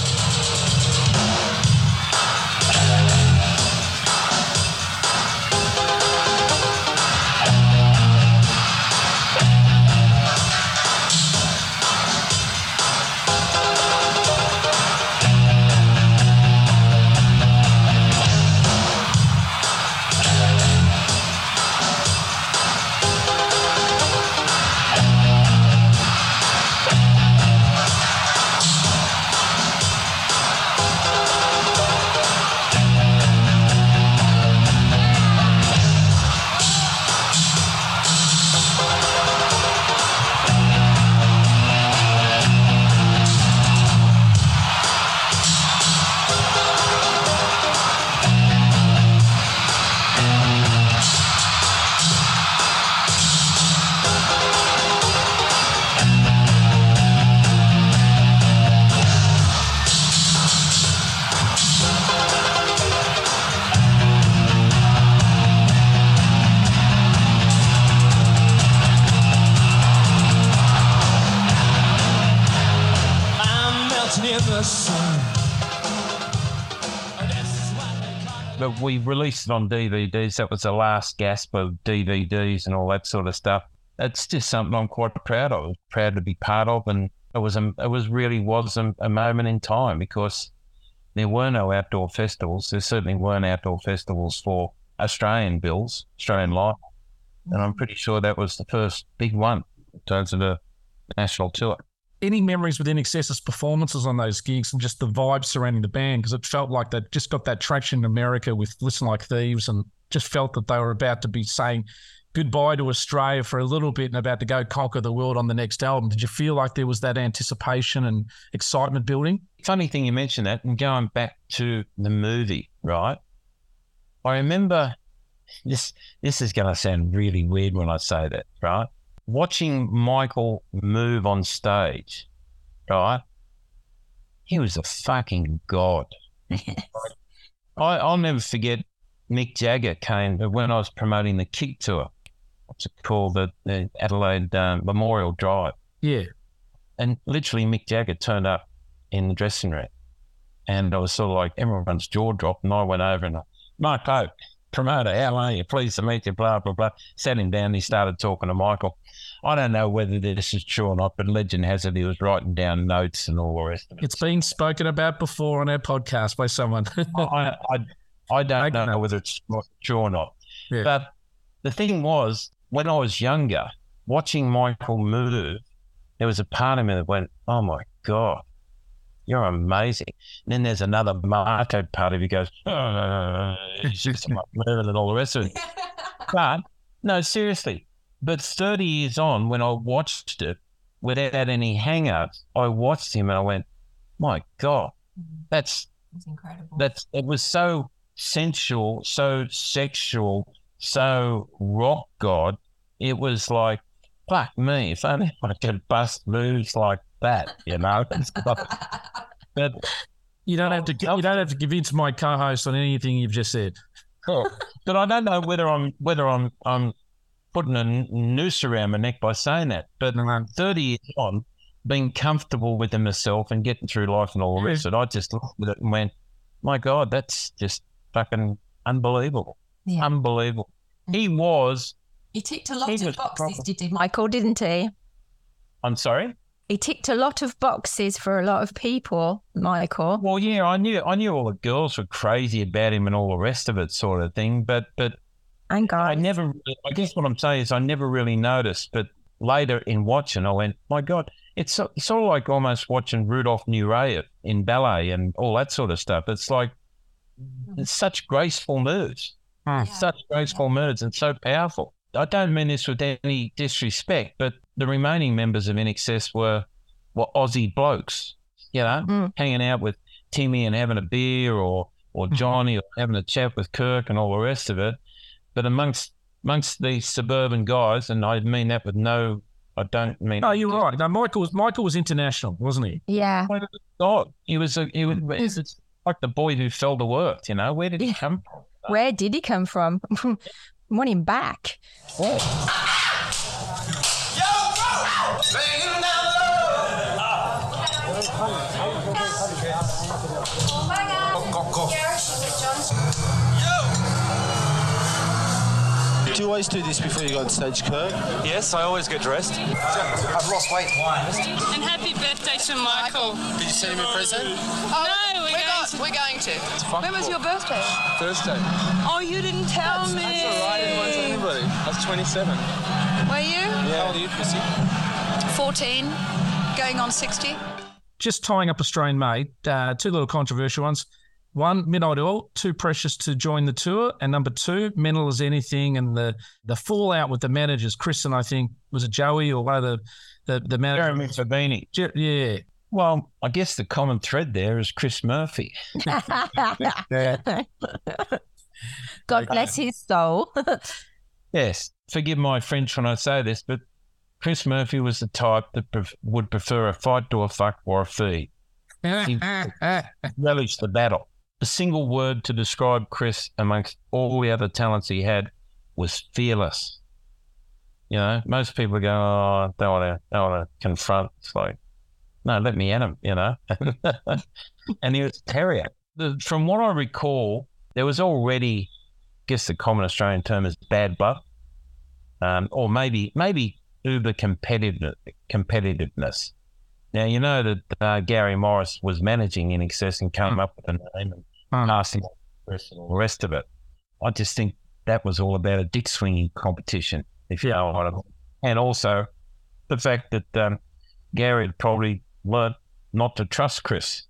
[SPEAKER 4] They call it.
[SPEAKER 1] But we released it on DVDs. That was the last gasp of DVDs and all that sort of stuff. It's just something I'm quite proud of. Proud to be part of, and it was a, it was really was a, a moment in time because there were no outdoor festivals. There certainly weren't outdoor festivals for Australian bills, Australian life, and I'm mm. pretty sure that was the first big one in terms of the national tour.
[SPEAKER 3] Any memories with INXS's performances on those gigs and just the vibe surrounding the band? Because it felt like they just got that traction in America with Listen Like Thieves and just felt that they were about to be saying goodbye to Australia for a little bit and about to go conquer the world on the next album. Did you feel like there was that anticipation and excitement building?
[SPEAKER 1] funny thing you mentioned that and going back to the movie, right? I remember this this is gonna sound really weird when I say that, right? Watching Michael move on stage, right? He was a fucking god. I, I'll never forget Mick Jagger came when I was promoting the Kick Tour. What's it called? The, the Adelaide um, Memorial Drive
[SPEAKER 3] Yeah.
[SPEAKER 1] and literally Mick Jagger turned up in the dressing room, and I was sort of like everyone's jaw dropped, and I went over and I, Mark Pope, promoter, how are you? Pleased to meet you. Blah blah blah. Sat him down. He started talking to Michael. I don't know whether this is true or not, but legend has it he was writing down notes and all the rest of it.
[SPEAKER 3] It's been spoken about before on our podcast by someone.
[SPEAKER 1] I, I, I don't
[SPEAKER 3] Okay.
[SPEAKER 1] know whether it's true or not.
[SPEAKER 3] Yeah.
[SPEAKER 1] But the thing was, when I was younger, watching Michael move, there was a part of me that went, "Oh my god, you're amazing." And then there's another Marco part of you goes, "Oh, he's just like moving and all the rest of it." But no, seriously. But 30 years on, when I watched it without any hang-ups, I watched him and I went, "My god, mm-hmm. that's
[SPEAKER 5] It's incredible.
[SPEAKER 1] that's it was so sensual, so sexual, so rock god. It was like, fuck me, if only I could bust moves like that, you know. But
[SPEAKER 3] you don't have to. Oh, you don't have to convince my co-host on anything you've just said.
[SPEAKER 1] but I don't know whether I'm whether I'm I'm putting a noose around my neck by saying that. But I'm thirty years on, being comfortable within myself and getting through life and all the rest of it, I just looked at it and went, "My God, that's just fucking unbelievable,
[SPEAKER 5] Yeah.
[SPEAKER 1] unbelievable." Mm. He was.
[SPEAKER 5] He ticked a lot of boxes, did he?
[SPEAKER 2] Michael, didn't he?
[SPEAKER 1] I'm sorry.
[SPEAKER 2] He ticked a lot of boxes for a lot of people, Michael.
[SPEAKER 1] Well, yeah, I knew I knew all the girls were crazy about him and all the rest of it, sort of thing. But but
[SPEAKER 2] And
[SPEAKER 1] I never. I guess what I'm saying is I never really noticed. But later in watching, I went, my God, it's, so, it's sort of like almost watching Rudolph Nureyev in ballet and all that sort of stuff. It's like mm. it's such graceful moves. Hmm. Such graceful moves, and so powerful. I don't mean this with any disrespect, but the remaining members of INXS were were Aussie blokes, you know,
[SPEAKER 2] Mm.
[SPEAKER 1] hanging out with Timmy and having a beer or or Johnny or having a chat with Kirk and all the rest of it. But amongst amongst these suburban guys, and I mean that with no I don't mean
[SPEAKER 3] No, you're right. No, Michael was Michael was international, wasn't he?
[SPEAKER 2] Yeah.
[SPEAKER 1] God, he was a, he was it's like the boy who fell to earth, you know. Where did he come from?
[SPEAKER 2] Where did he come from? Want him back.
[SPEAKER 10] Do you always do this before you go on stage, Kirk?
[SPEAKER 4] Yes, I always get dressed.
[SPEAKER 10] I've lost weight. Why?
[SPEAKER 11] And happy birthday to Michael.
[SPEAKER 10] Did you send him a present?
[SPEAKER 11] no, we're, going to.
[SPEAKER 12] We're going to. When was your birthday?
[SPEAKER 4] Thursday.
[SPEAKER 11] Oh, you didn't tell me.
[SPEAKER 4] That's all right. I didn't want to tell anybody. I was 27.
[SPEAKER 12] Were you?
[SPEAKER 4] How old are you, Chrissy?
[SPEAKER 12] 14, going on 60.
[SPEAKER 3] Just tying up Australian made. Uh, two little controversial ones. One, Midnight Oil, too precious to join the tour, and number two, mental as anything, and the the fallout with the managers. Chris and I think was it Joey or one of the the the manager.
[SPEAKER 1] Jeremy Fabinyi.
[SPEAKER 3] Je- yeah,
[SPEAKER 1] Well, I guess the common thread there is Chris Murphy.
[SPEAKER 2] God bless his soul.
[SPEAKER 1] Yes, forgive my French when I say this, but Chris Murphy was the type that pref- would prefer a fight to a fuck or a feed. He relished the battle. The single word to describe Chris amongst all the other talents he had was fearless. You know, most people go, "Oh, I don't want to, don't want to confront." It's like, no, let me at him. You know, and he was a terrier. The, from what I recall, there was already, I guess the common Australian term is bad blood, um, or maybe maybe uber competitive competitiveness. Now you know that uh, Gary Morris was managing INXS and came up with a name and passing on the rest and all the rest of it. I just think that was all about a dick swinging competition, if you know what I mean. And also the fact that um, Gary had probably learned not to trust Chris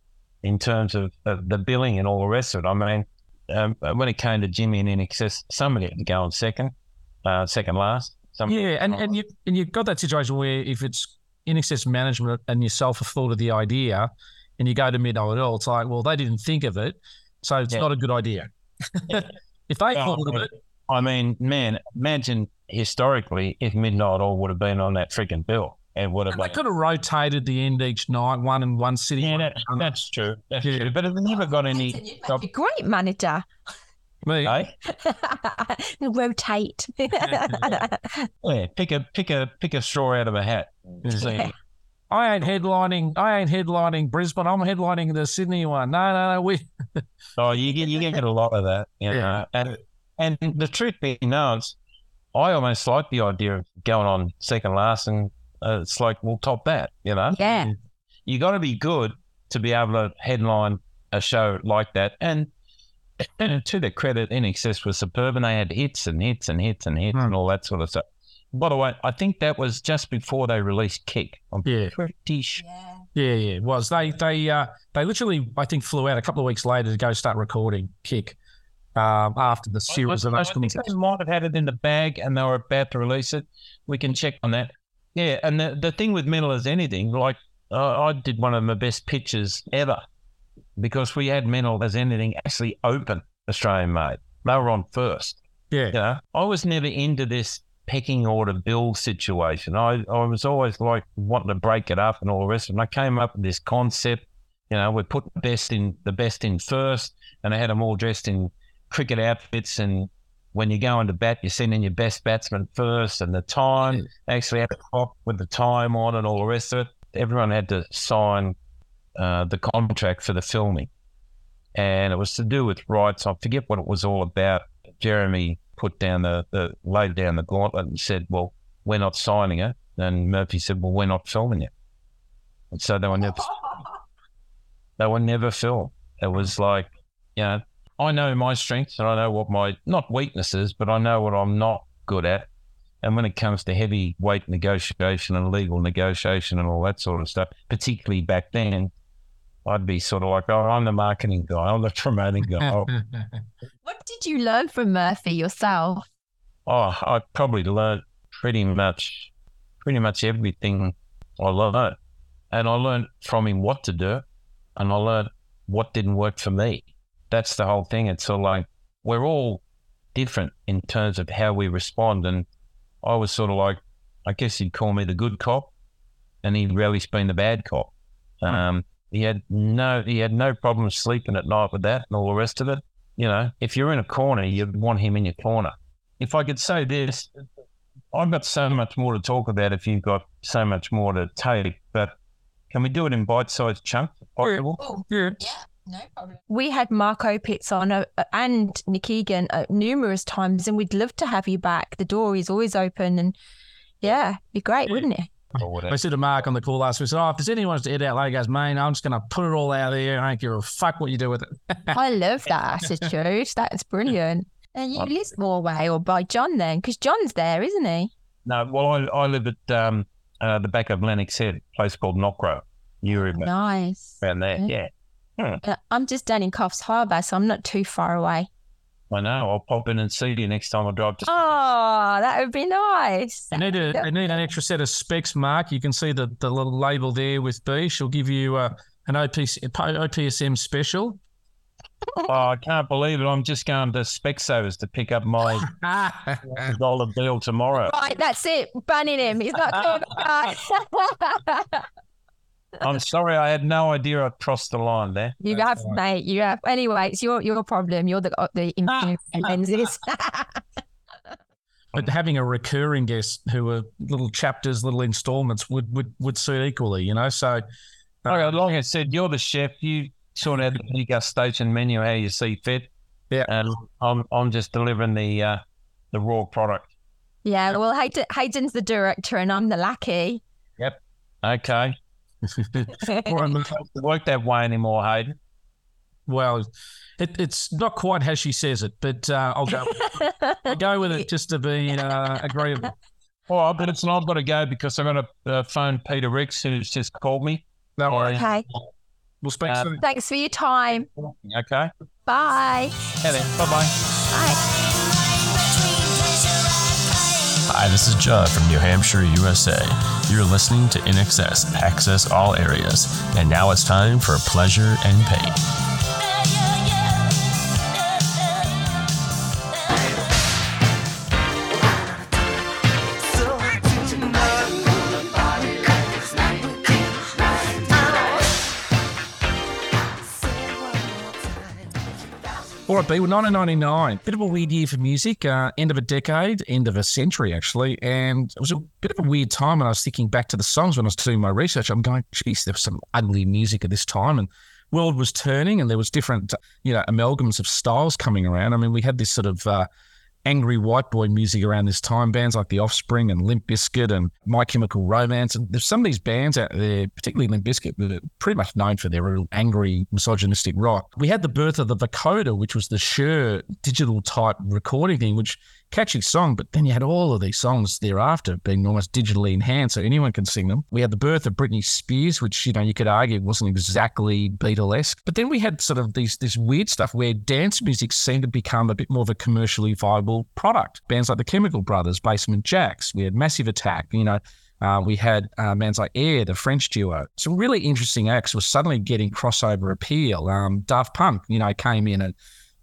[SPEAKER 1] in terms of uh, the billing and all the rest of it. I mean, um, when it came to Jimmy and INXS, somebody had to go on second, uh, second last. Some,
[SPEAKER 3] yeah, and and you and you've got that situation where if it's INXS management and yourself have thought of the idea, and you go to Midnight Oil, it's like, well, they didn't think of it, so it's
[SPEAKER 1] Yeah.
[SPEAKER 3] not a good idea. if they
[SPEAKER 1] Yeah,
[SPEAKER 3] thought of it,
[SPEAKER 1] I mean, man, imagine historically if Midnight Oil would have been on that freaking bill. It would have
[SPEAKER 3] they
[SPEAKER 1] been.
[SPEAKER 3] could have rotated the end each night, one in one city.
[SPEAKER 1] Yeah,
[SPEAKER 3] one
[SPEAKER 1] that, that's true. That's
[SPEAKER 3] Yeah.
[SPEAKER 1] true. But it never got any.
[SPEAKER 2] A great manager.
[SPEAKER 3] Me?
[SPEAKER 2] Rotate.
[SPEAKER 1] Yeah, pick a pick a pick a straw out of a hat. See,
[SPEAKER 3] I ain't headlining. I ain't headlining Brisbane. I'm headlining the Sydney one. No, no, no. We
[SPEAKER 1] Oh, you get you get a lot of that, you know. And and the truth be known, I almost like the idea of going on second last, and uh, it's like we'll top that, you know.
[SPEAKER 2] Yeah.
[SPEAKER 1] You got to be good to be able to headline a show like that, and. And to their credit, INXS was superb, and they had hits and hits and hits and hits and all that sort of stuff. By the way, I think that was just before they released Kick. I'm
[SPEAKER 3] Yeah.
[SPEAKER 1] pretty sure.
[SPEAKER 3] Yeah, yeah, it was. They they uh they literally I think flew out a couple of weeks later to go start recording Kick um after the series of
[SPEAKER 1] I, I
[SPEAKER 3] those
[SPEAKER 1] think they might have had it in the bag and they were about to release it. We can check on that. Yeah, and the, the thing with Mental As Anything, like uh, I did one of my best pitches ever because we had Mental as anything actually open Australian made. They were on first.
[SPEAKER 3] Yeah.
[SPEAKER 1] You know, I was never into this pecking order build situation. I, I was always like wanting to break it up and all the rest. And I came up with this concept, you know, we put the best in the best in first and I had them all dressed in cricket outfits and when you go into bat, you send in your best batsman first and the time actually had a clock with the time on and all the rest of it. Everyone had to sign uh, the contract for the filming. And it was to do with rights. I forget what it was all about. Jeremy put down the, the laid down the gauntlet and said, Well, we're not signing it. And Murphy said, Well, we're not filming it. And so they were never they were never filmed. It was like, you know, I know my strengths and I know what my not weaknesses, but I know what I'm not good at. And when it comes to heavyweight negotiation and legal negotiation and all that sort of stuff, particularly back then, I'd be sort of like, oh, I'm the marketing guy, I'm the promoting guy. Oh,
[SPEAKER 2] What did did you learn from Murphy yourself?
[SPEAKER 1] Oh, I probably learned pretty much, pretty much everything I learned, and I learned from him what to do, and I learned what didn't work for me. That's the whole thing. It's sort of like we're all different in terms of how we respond, and I was sort of like, I guess he'd call me the good cop, and he'd really been the bad cop. Um, he had no, he had no problem sleeping at night with that and all the rest of it. You know, if you're in a corner, you'd want him in your corner. If I could say this, I've got so much more to talk about if you've got so much more to take, but can we do it in bite-sized chunks if possible?
[SPEAKER 3] Yeah.
[SPEAKER 5] No problem.
[SPEAKER 2] We had Mark Opitz on uh, and Nick Egan uh, numerous times, and we'd love to have you back. The door is always open, and yeah, be great, wouldn't it?
[SPEAKER 1] Or whatever.
[SPEAKER 3] I said to Mark on the call last week, I said, oh, if there's anyone to edit out like, he goes, man, I'm just going to put it all out there. I don't give a fuck what you do with it.
[SPEAKER 2] I love that attitude. That's brilliant. And you live Norway or by John then, because John's there, isn't he?
[SPEAKER 1] No, well, I, I live at um, uh, the back of Lennox Head, a place called Knockrow. You remember
[SPEAKER 2] Nice.
[SPEAKER 1] around there? Yeah. Hmm.
[SPEAKER 2] Uh, I'm just down in Coffs Harbour, so I'm not too far away.
[SPEAKER 1] I know. I'll pop in and see you next time I drive to.
[SPEAKER 2] Oh, that would be nice.
[SPEAKER 3] You need, a, you need an extra set of specs, Mark. You can see the, the little label there with B. She'll give you uh, an OPC, OPSM special.
[SPEAKER 1] Oh, I can't believe it. I'm just going to Specsavers to pick up my dollar bill tomorrow.
[SPEAKER 2] Right, that's it. Banning him. He's not coming back.
[SPEAKER 1] I'm sorry, I had no idea I crossed the line there.
[SPEAKER 2] You have, mate. You have. Anyway, it's your your problem. You're the uh, the infinite lenses.
[SPEAKER 3] But having a recurring guest who are little chapters, little installments would would, would suit equally, you know. So
[SPEAKER 1] Okay, like I said, you're the chef. You sort out the degustation menu how you see fit.
[SPEAKER 3] Yeah.
[SPEAKER 1] And I'm I'm just delivering the uh, the raw product.
[SPEAKER 2] yeah. Well, Hayden, Hayden's the director, and I'm the lackey.
[SPEAKER 1] Yep. Okay. Doesn't work that way anymore, Hayden.
[SPEAKER 3] well, it, it's not quite how she says it, but uh, I'll go. I'll go with it just to be uh, agreeable.
[SPEAKER 1] All right, but it's not got to go because I'm going to uh, phone Peter Rix, who's just called me.
[SPEAKER 3] No worries.
[SPEAKER 2] Okay.
[SPEAKER 3] We'll speak
[SPEAKER 1] Uh,
[SPEAKER 3] soon.
[SPEAKER 2] Thanks for your time.
[SPEAKER 1] Okay.
[SPEAKER 2] Bye.
[SPEAKER 1] Yeah, then. Bye bye.
[SPEAKER 2] Bye.
[SPEAKER 13] Hi, this is Judd from New Hampshire, USA. You're listening to INXS Access All Areas, and now it's time for Pleasure and Pain.
[SPEAKER 3] Right, B, well, 1999, bit of a weird year for music, uh, end of a decade, end of a century, actually. And it was a bit of a weird time And I was thinking back to the songs when I was doing my research. I'm going, geez, there was some ugly music at this time. And world was turning and there was different, you know, amalgams of styles coming around. I mean, we had this sort of uh, angry white boy music around this time, bands like The Offspring and Limp Bizkit and My Chemical Romance. And there's some of these bands out there, particularly Limp Bizkit, that are pretty much known for their real angry, misogynistic rock. We had the birth of the vocoder, which was the Shure digital type recording thing, which catchy song, but then you had all of these songs thereafter being almost digitally enhanced, so anyone can sing them. We had the birth of Britney Spears, which you know you could argue wasn't exactly Beatlesque, but then we had sort of these this weird stuff where dance music seemed to become a bit more of a commercially viable product. Bands like the Chemical Brothers, Basement Jaxx, we had Massive Attack, you know. Uh, we had uh, bands like Air, the French duo. Some really interesting acts were suddenly getting crossover appeal. Um, Daft Punk, you know, came in and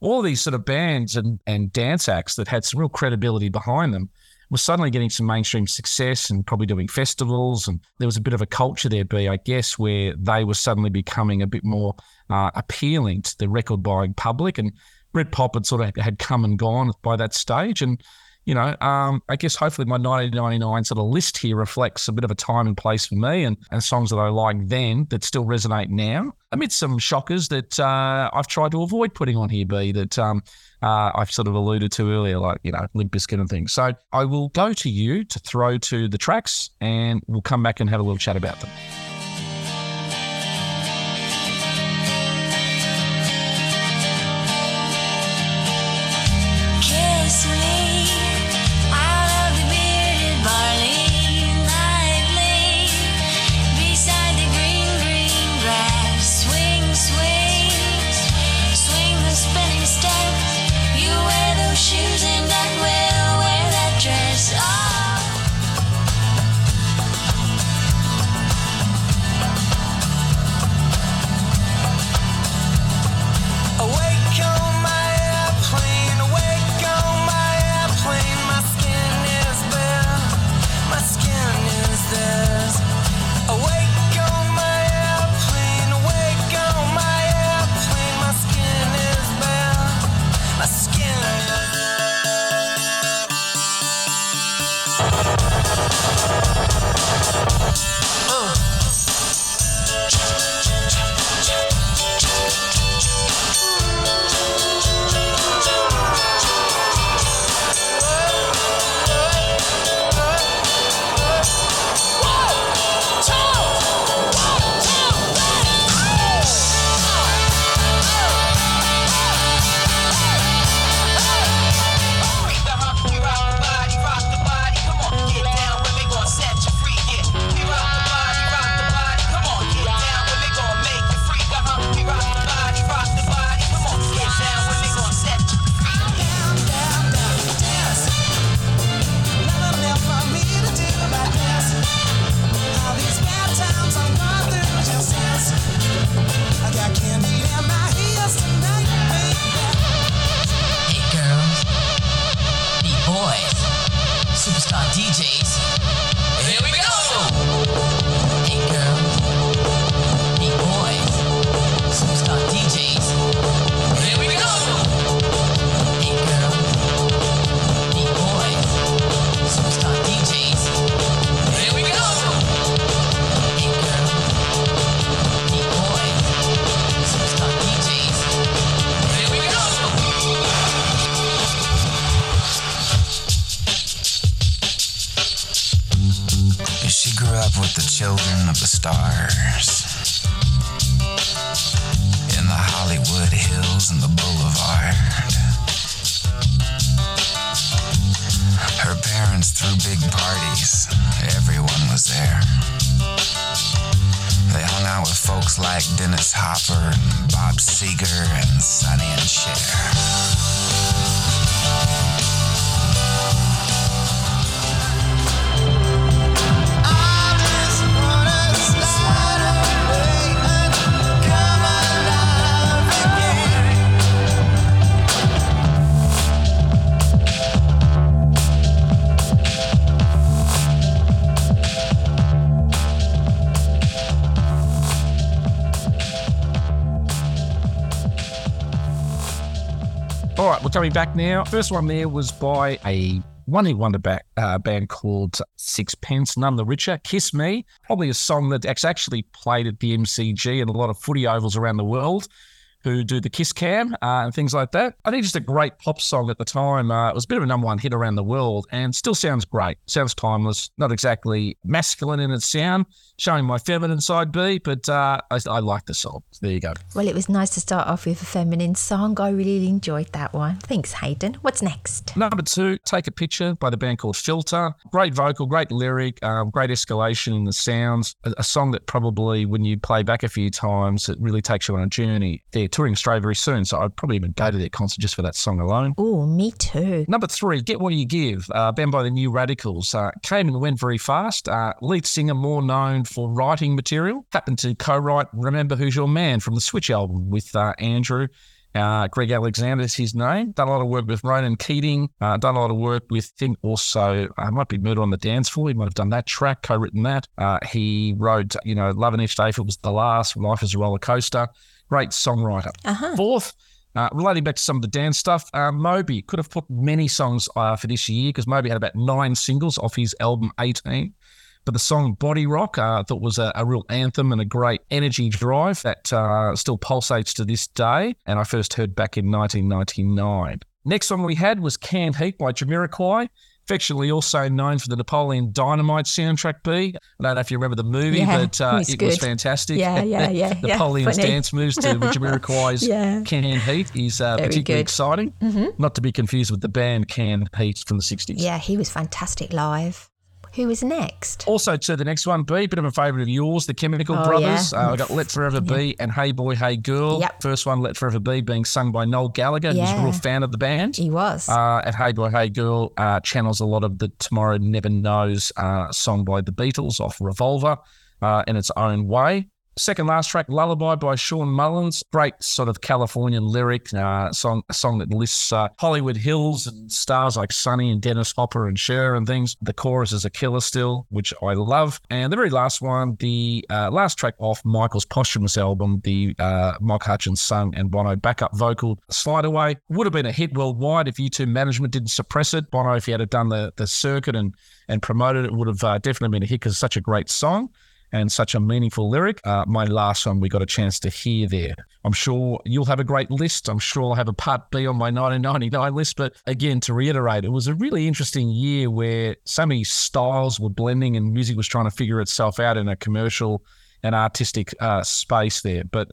[SPEAKER 3] all these sort of bands and, and dance acts that had some real credibility behind them were suddenly getting some mainstream success and probably doing festivals. And there was a bit of a culture there, B, I guess, where they were suddenly becoming a bit more uh, appealing to the record buying public. And Britpop had sort of had come and gone by that stage. And you know, um, I guess hopefully my 1999 sort of list here reflects a bit of a time and place for me and, and songs that I like then that still resonate now. Amid some shockers that uh, I've tried to avoid putting on here, B, that um, uh, I've sort of alluded to earlier, like, you know, Limp Bizkit and things. So I will go to you to throw to the tracks and we'll come back and have a little chat about them. Coming back now. First one there was by a one hit wonder back, uh, band called Sixpence, None the Richer. Kiss Me, probably a song that's actually played at the MCG and a lot of footy ovals around the world who do the Kiss Cam uh, and things like that. I think just a great pop song at the time. Uh, it was a bit of a number one hit around the world and still sounds great. Sounds timeless, not exactly masculine in its sound, showing my feminine side B, but uh, I, I like the song. There you go.
[SPEAKER 2] Well, it was nice to start off with a feminine song. I really enjoyed that one. Thanks, Hayden. What's next?
[SPEAKER 3] Number two, Take a Picture by the band called Filter. Great vocal, great lyric, um, great escalation in the sounds. A, a song that probably, when you play back a few times, it really takes you on a journey. They're touring Australia very soon, so I'd probably even go to their concert just for that song alone.
[SPEAKER 2] Oh, me too.
[SPEAKER 3] Number three, Get What You Give, uh, band by the New Radicals. Uh, came and went very fast. Uh, lead singer, more known for writing material. Happened to co write Remember Who's Your Man from the Switch album with uh, Andrew. Uh, Greg Alexander is his name. Done a lot of work with Ronan Keating. Uh, done a lot of work with him also. Uh, might be Murder on the Dance Floor. He might have done that track, co-written that. Uh, he wrote, you know, Love and Each Day if it was the last. Life is a roller coaster. Great songwriter.
[SPEAKER 2] Uh-huh.
[SPEAKER 3] Fourth, uh, relating back to some of the dance stuff, uh, Moby could have put many songs uh, for this year because Moby had about nine singles off his album 18. But the song Body Rock uh, I thought was a, a real anthem and a great energy drive that uh, still pulsates to this day. And I first heard back in 1999. Next one we had was Canned Heat by Jamiroquai, affectionately also known for the Napoleon Dynamite soundtrack B. I don't know if you remember the movie,
[SPEAKER 2] Yeah,
[SPEAKER 3] but uh, it was fantastic.
[SPEAKER 2] Yeah, yeah, yeah, yeah.
[SPEAKER 3] Napoleon's
[SPEAKER 2] Funny.
[SPEAKER 3] dance moves to Jamiroquai's
[SPEAKER 2] Yeah.
[SPEAKER 3] Canned Heat is uh, particularly
[SPEAKER 2] good.
[SPEAKER 3] exciting.
[SPEAKER 2] Mhm.
[SPEAKER 3] Not to be confused with the band Canned Heat from the 60s.
[SPEAKER 2] Yeah, he was fantastic live. Who was next?
[SPEAKER 3] Also to the next one, B, bit of a favourite of yours, the Chemical
[SPEAKER 2] Oh,
[SPEAKER 3] Brothers.
[SPEAKER 2] yeah.
[SPEAKER 3] Uh, I got Let Forever Be and Hey Boy, Hey Girl.
[SPEAKER 2] Yep.
[SPEAKER 3] First one, Let Forever Be, being sung by Noel Gallagher. He's a
[SPEAKER 2] Yeah.
[SPEAKER 3] real fan of the band.
[SPEAKER 2] He was.
[SPEAKER 3] Uh, and Hey Boy, Hey Girl uh, channels a lot of the Tomorrow Never Knows uh, song by the Beatles off Revolver uh, in its own way. Second last track, Lullaby by Shawn Mullins. Great sort of Californian lyric uh, song, a song that lists uh, Hollywood Hills and stars like Sonny and Dennis Hopper and Cher and things. The chorus is a killer still, which I love. And the very last one, the uh, last track off Michael's posthumous album, the uh, Mike Hutchence sung and Bono backup vocal, Slide Away, would have been a hit worldwide if U2 management didn't suppress it. Bono, if he had done the, the circuit and, and promoted it, would have uh, definitely been a hit because it's such a great song and such a meaningful lyric. Uh, my last one we got a chance to hear there. I'm sure you'll have a great list. I'm sure I'll have a part B on my 1999 list. But again, to reiterate, it was a really interesting year where so many styles were blending and music was trying to figure itself out in a commercial and artistic uh, space there. But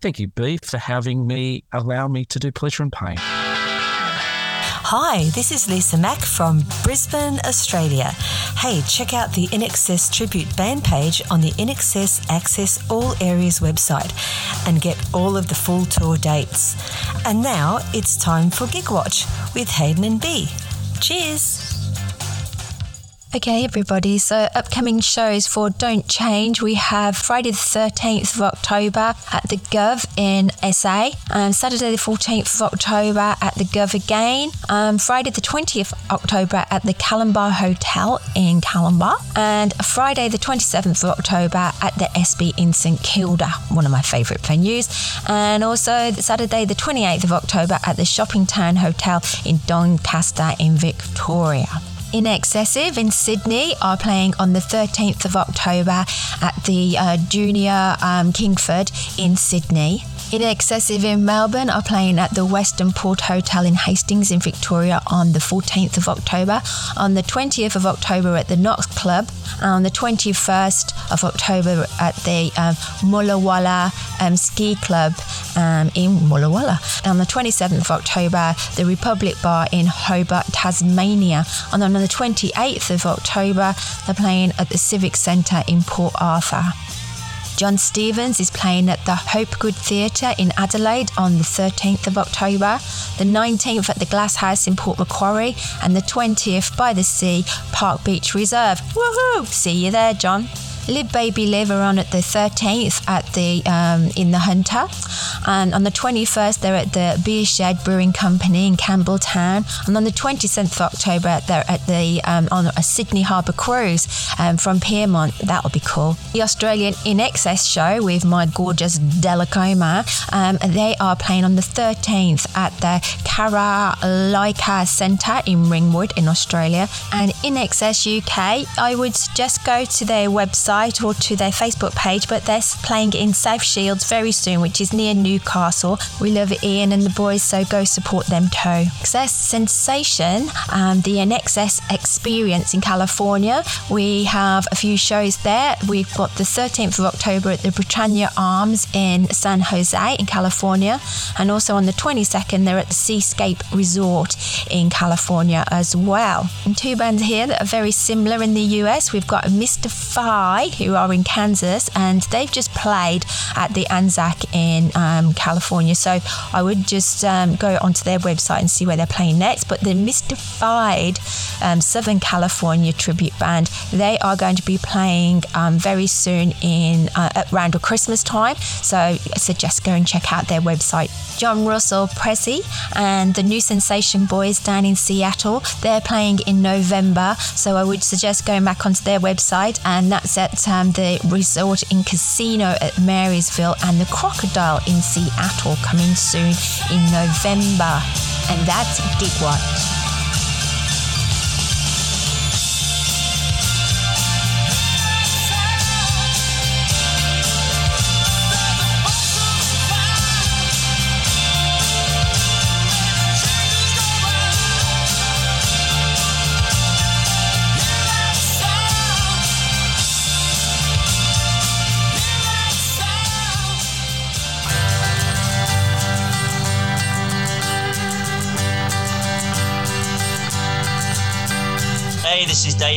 [SPEAKER 3] thank you, B, for having me allow me to do pleasure and pain.
[SPEAKER 14] Hi, this is Lisa Mack from Brisbane, Australia. Hey, check out the INXS tribute band page on the INXS Access All Areas website and get all of the full tour dates. And now it's time for Gig Watch with Hayden and B. Cheers!
[SPEAKER 2] Okay, everybody. So, upcoming shows for Don't Change, we have Friday the 13th of October at the Gov in SA, um, Saturday the 14th of October at the Gov again, um, Friday the 20th of October at the Calambar Hotel in Calambar, and Friday the 27th of October at the Espy in St Kilda, one of my favourite venues, and also Saturday the 28th of October at the Shopping Town Hotel in Doncaster in Victoria. In Excessive in Sydney are playing on the 13th of October at the uh, Junior um, Kingford in Sydney. In Excessive in Melbourne are playing at the Western Port Hotel in Hastings in Victoria on the 14th of October, on the 20th of October at the Knox Club, and on the 21st of October at the um, Mulwala um, Ski Club um, in Mulwala. And on the 27th of October, the Republic Bar in Hobart, Tasmania. And on the 28th of October, they're playing at the Civic Centre in Port Arthur. Jon Stevens is playing at the Hopgood Theatre in Adelaide on the 13th of October, the 19th at the Glass House in Port Macquarie, and the 20th by the Sea, Park Beach Reserve. Woohoo! See you there, Jon. Live Baby Live on at the 13th at the um, in the Hunter, and on the 21st they're at the Beer Shed Brewing Company in Campbelltown, and on the 27th of October they're at the um, on a Sydney Harbour cruise um, from Pyrmont. That'll be cool. The Australian INXS show with my gorgeous Delacoma, um, they are playing on the 13th at the Karralyka Centre in Ringwood in Australia, and INXS UK. I would suggest go to their website or to their Facebook page, but they're playing in South Shields very soon, which is near Newcastle. We love Ian and the boys, so go support them too. Excess Sensation, um, the INXS Experience in California. We have a few shows there. We've got the 13th of October at the Britannia Arms in San Jose in California, and also on the 22nd, they're at the Seascape Resort in California as well. And two bands here that are very similar in the US. We've got Mr. Who are in Kansas, and they've just played at the Anzac in um, California. So I would just um, go onto their website and see where they're playing next. But the Mystified um, Southern California tribute band, they are going to be playing um, very soon in uh, at around Christmas time. So I suggest go and check out their website. John Russell Pressy and the New Sensation Boys down in Seattle, they're playing in November. So I would suggest going back onto their website, and that's at um, the resort in Casino at Marysville and the Crocodile in Seattle coming soon in November. And that's Dig What.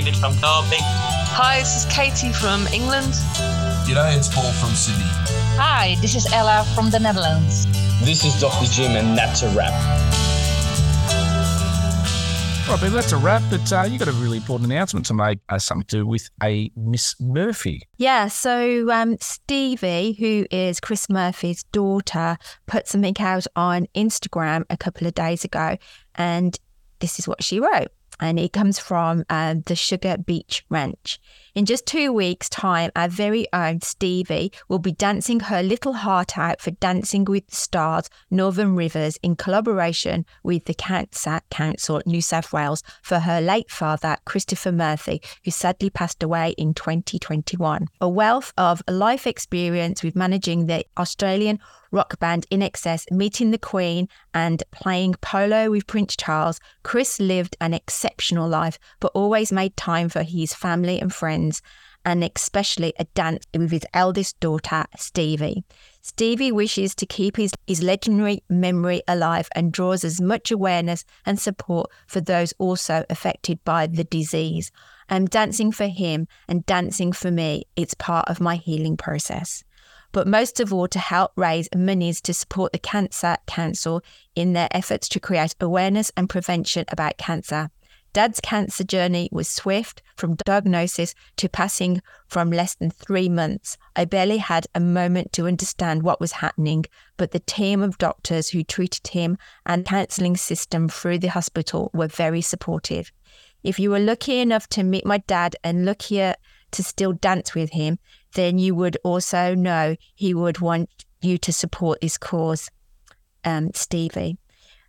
[SPEAKER 6] David from Derby.
[SPEAKER 5] Hi, this is Katie from England.
[SPEAKER 15] G'day, it's Paul from Sydney.
[SPEAKER 11] Hi, this is Ella from the Netherlands.
[SPEAKER 13] This is Dr. Jim, and that's a wrap.
[SPEAKER 3] Right, but that's a wrap. But uh, you got a really important announcement to make, uh, something to do with a Miss Murphy.
[SPEAKER 16] Yeah, so um, Stevie, who is Chris Murphy's daughter, put something out on Instagram a couple of days ago, and this is what she wrote. And it comes from um, the Sugar Beach Ranch. In just two weeks' time, our very own Stevie will be dancing her little heart out for Dancing with the Stars Northern Rivers in collaboration with the Cancer Council New South Wales for her late father, Christopher Murphy, who sadly passed away in 2021. A wealth of life experience with managing the Australian rock band INXS, meeting the Queen, and playing polo with Prince Charles, Chris lived an exceptional life, but always made time for his family and friends, and especially a dance with his eldest daughter, Stevie. Stevie wishes to keep his, his legendary memory alive and draws as much awareness and support for those also affected by the disease. I'm dancing for him and dancing for me. It's part of my healing process but most of all to help raise monies to support the Cancer Council in their efforts to create awareness and prevention about cancer. Dad's cancer journey was swift from diagnosis to passing from less than three months. I barely had a moment to understand what was happening, but the team of doctors who treated him and counselling system through the hospital were very supportive. If you were lucky enough to meet my dad and luckier to still dance with him, then you would also know he would want you to support this cause, um, Stevie.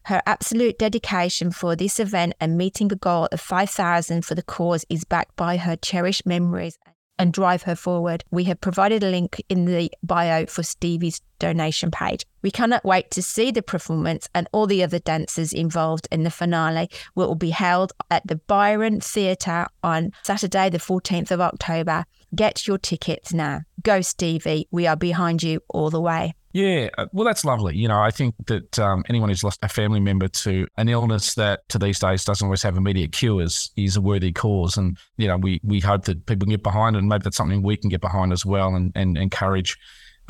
[SPEAKER 16] Her absolute dedication for this event and meeting the goal of 5,000 for the cause is backed by her cherished memories
[SPEAKER 2] and drive her forward. We have provided a link in the bio for Stevie's donation page. We cannot wait to see the performance and all the other dancers involved in the finale, will be held at the Byron Theatre on Saturday, the 14th of October. Get your tickets now. Go, Stevie. We are behind you all the way.
[SPEAKER 3] Yeah, uh, well, that's lovely. You know, I think that um, anyone who's lost a family member to an illness that to these days doesn't always have immediate cures is a worthy cause. And, you know, we, we hope that people can get behind it and maybe that's something we can get behind as well and, and encourage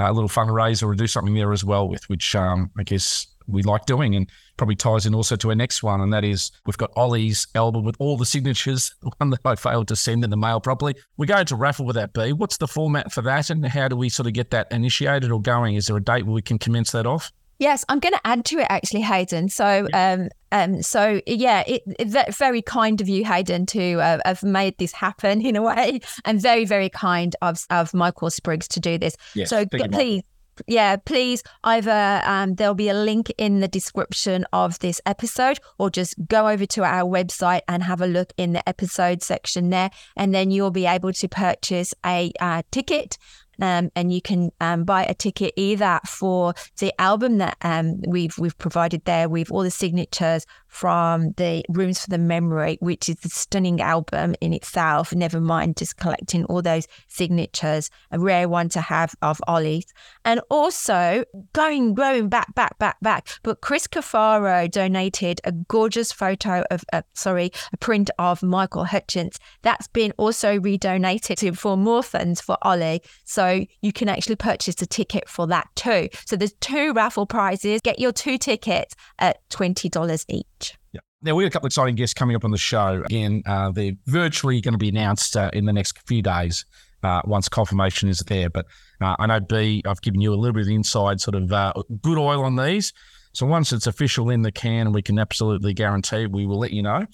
[SPEAKER 3] uh, a little fundraiser or do something there as well with, which um, I guess we like doing and probably ties in also to our next one. And that is we've got Ollie's album with all the signatures, the one that I failed to send in the mail properly. We're going to raffle with that B. What's the format for that and how do we sort of get that initiated or going? Is there a date where we can commence that off?
[SPEAKER 2] Yes, I'm going to add to it actually, Hayden. So, um, um, so yeah, it, it, very kind of you, Hayden, to uh, have made this happen in a way, and very, very kind of of Michael Spriggs to do this.
[SPEAKER 17] Yes,
[SPEAKER 2] so
[SPEAKER 17] thank you,
[SPEAKER 2] g- please. Yeah, please either um, there'll be a link in the description of this episode, or just go over to our website and have a look in the episode section there, and then you'll be able to purchase a uh, ticket um, and you can um, buy a ticket either for the album that um, we've we've provided there with all the signatures from the Rooms for the Memory, which is a stunning album in itself. Never mind just collecting all those signatures, a rare one to have of Ollie's, and also going going back back back back. But Chris Cafaro donated a gorgeous photo of uh, sorry a print of Michael Hutchence that's been also redonated to for more funds for Ollie. So you can actually purchase a ticket for that too. So there's two raffle prizes. Get your two tickets at twenty dollars each.
[SPEAKER 3] Now, we have a couple of exciting guests coming up on the show. Again, uh, they're virtually going to be announced uh, in the next few days uh, once confirmation is there. But uh, I know, B, I've given you a little bit of inside sort of uh, good oil on these. So once it's official in the can, we can absolutely guarantee we will let you know.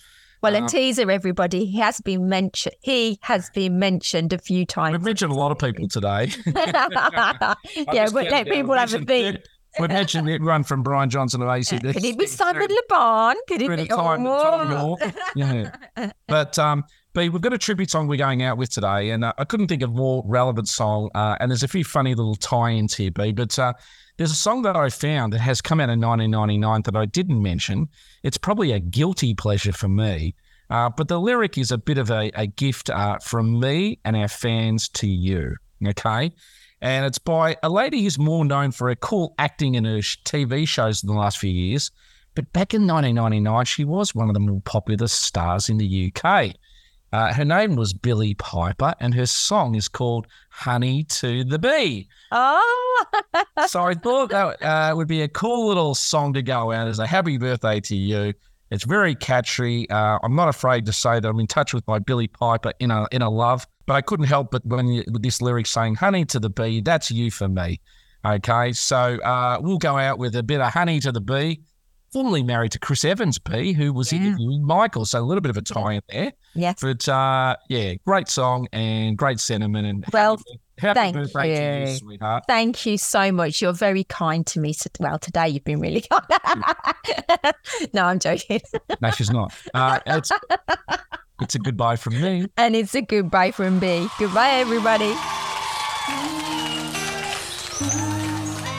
[SPEAKER 2] Well, a teaser, everybody. He has been mentioned. He has been mentioned a few times.
[SPEAKER 3] We've mentioned a lot of people today.
[SPEAKER 2] yeah, but let people have a think.
[SPEAKER 3] We mentioned it run from Brian Johnson of AC/DC.
[SPEAKER 2] Could it be Simon LeBon? Could it be
[SPEAKER 3] of time-
[SPEAKER 2] oh,
[SPEAKER 3] time more. Yeah. But um, B, we've got a tribute song we're going out with today, and uh, I couldn't think of a more relevant song. Uh, and there's a few funny little tie-ins here, B. But uh, there's a song that I found that has come out in 1999 that I didn't mention. It's probably a guilty pleasure for me, uh, but the lyric is a bit of a, a gift uh, from me and our fans to you. Okay. And it's by a lady who's more known for her cool acting in her TV shows in the last few years. But back in 1999, she was one of the more popular stars in the UK. Uh, her name was Billie Piper, and her song is called Honey to the Bee.
[SPEAKER 2] Oh,
[SPEAKER 3] so I thought that uh, would be a cool little song to go out as a happy birthday to you. It's very catchy. Uh, I'm not afraid to say that I'm in touch with my Billie Piper in a in a love, but I couldn't help but when you, with this lyric saying "Honey to the bee," that's you for me. Okay, so uh, we'll go out with a bit of "Honey to the Bee." Formerly married to Chris Evans, B, who was interviewing Michael, so a little bit of a tie in there.
[SPEAKER 2] Yes,
[SPEAKER 3] but uh, yeah, great song and great sentiment. And
[SPEAKER 2] Well,
[SPEAKER 3] happy
[SPEAKER 2] thank
[SPEAKER 3] birthday to you,
[SPEAKER 2] you.
[SPEAKER 3] sweetheart.
[SPEAKER 2] Thank you so much. You're very kind to me. So- Well, today you've been really kind. no, I'm joking.
[SPEAKER 3] No, she's not. Uh, it's, it's a goodbye from me.
[SPEAKER 2] and it's a goodbye from B. Goodbye, everybody.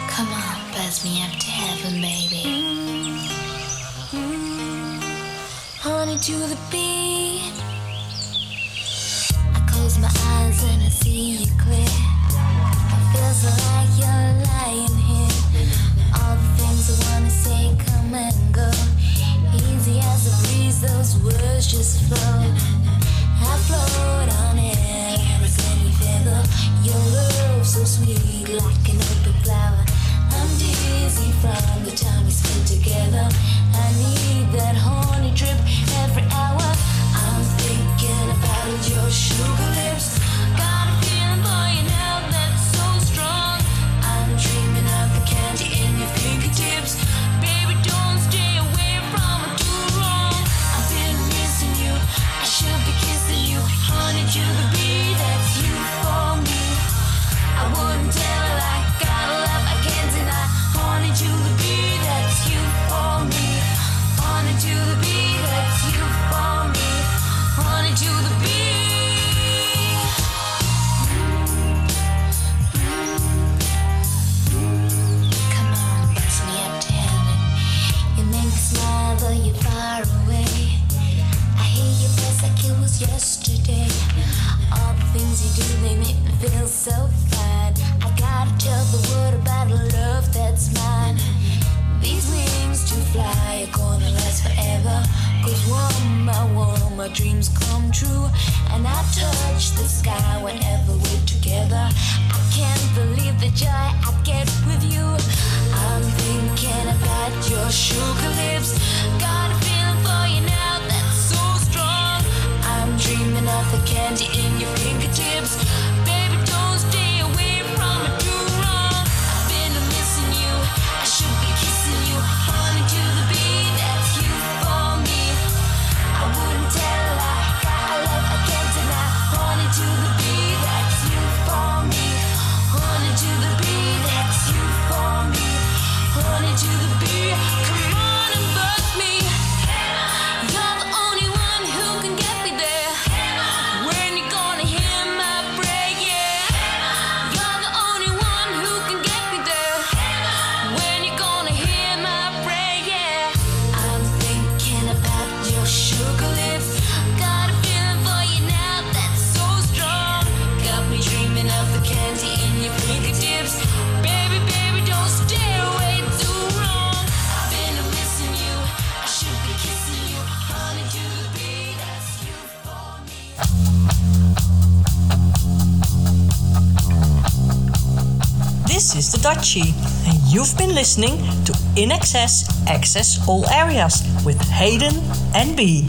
[SPEAKER 17] Come on, buzz me up to heaven, baby. Honey to the beat. Easy as a breeze, those words just flow. I float on air, your love so sweet like an flower? I'm dizzy from the time we spent together. I need that trip every hour. I'm thinking about your sugar And
[SPEAKER 18] you've been listening to INXS Access All Areas with Hayden and Bee.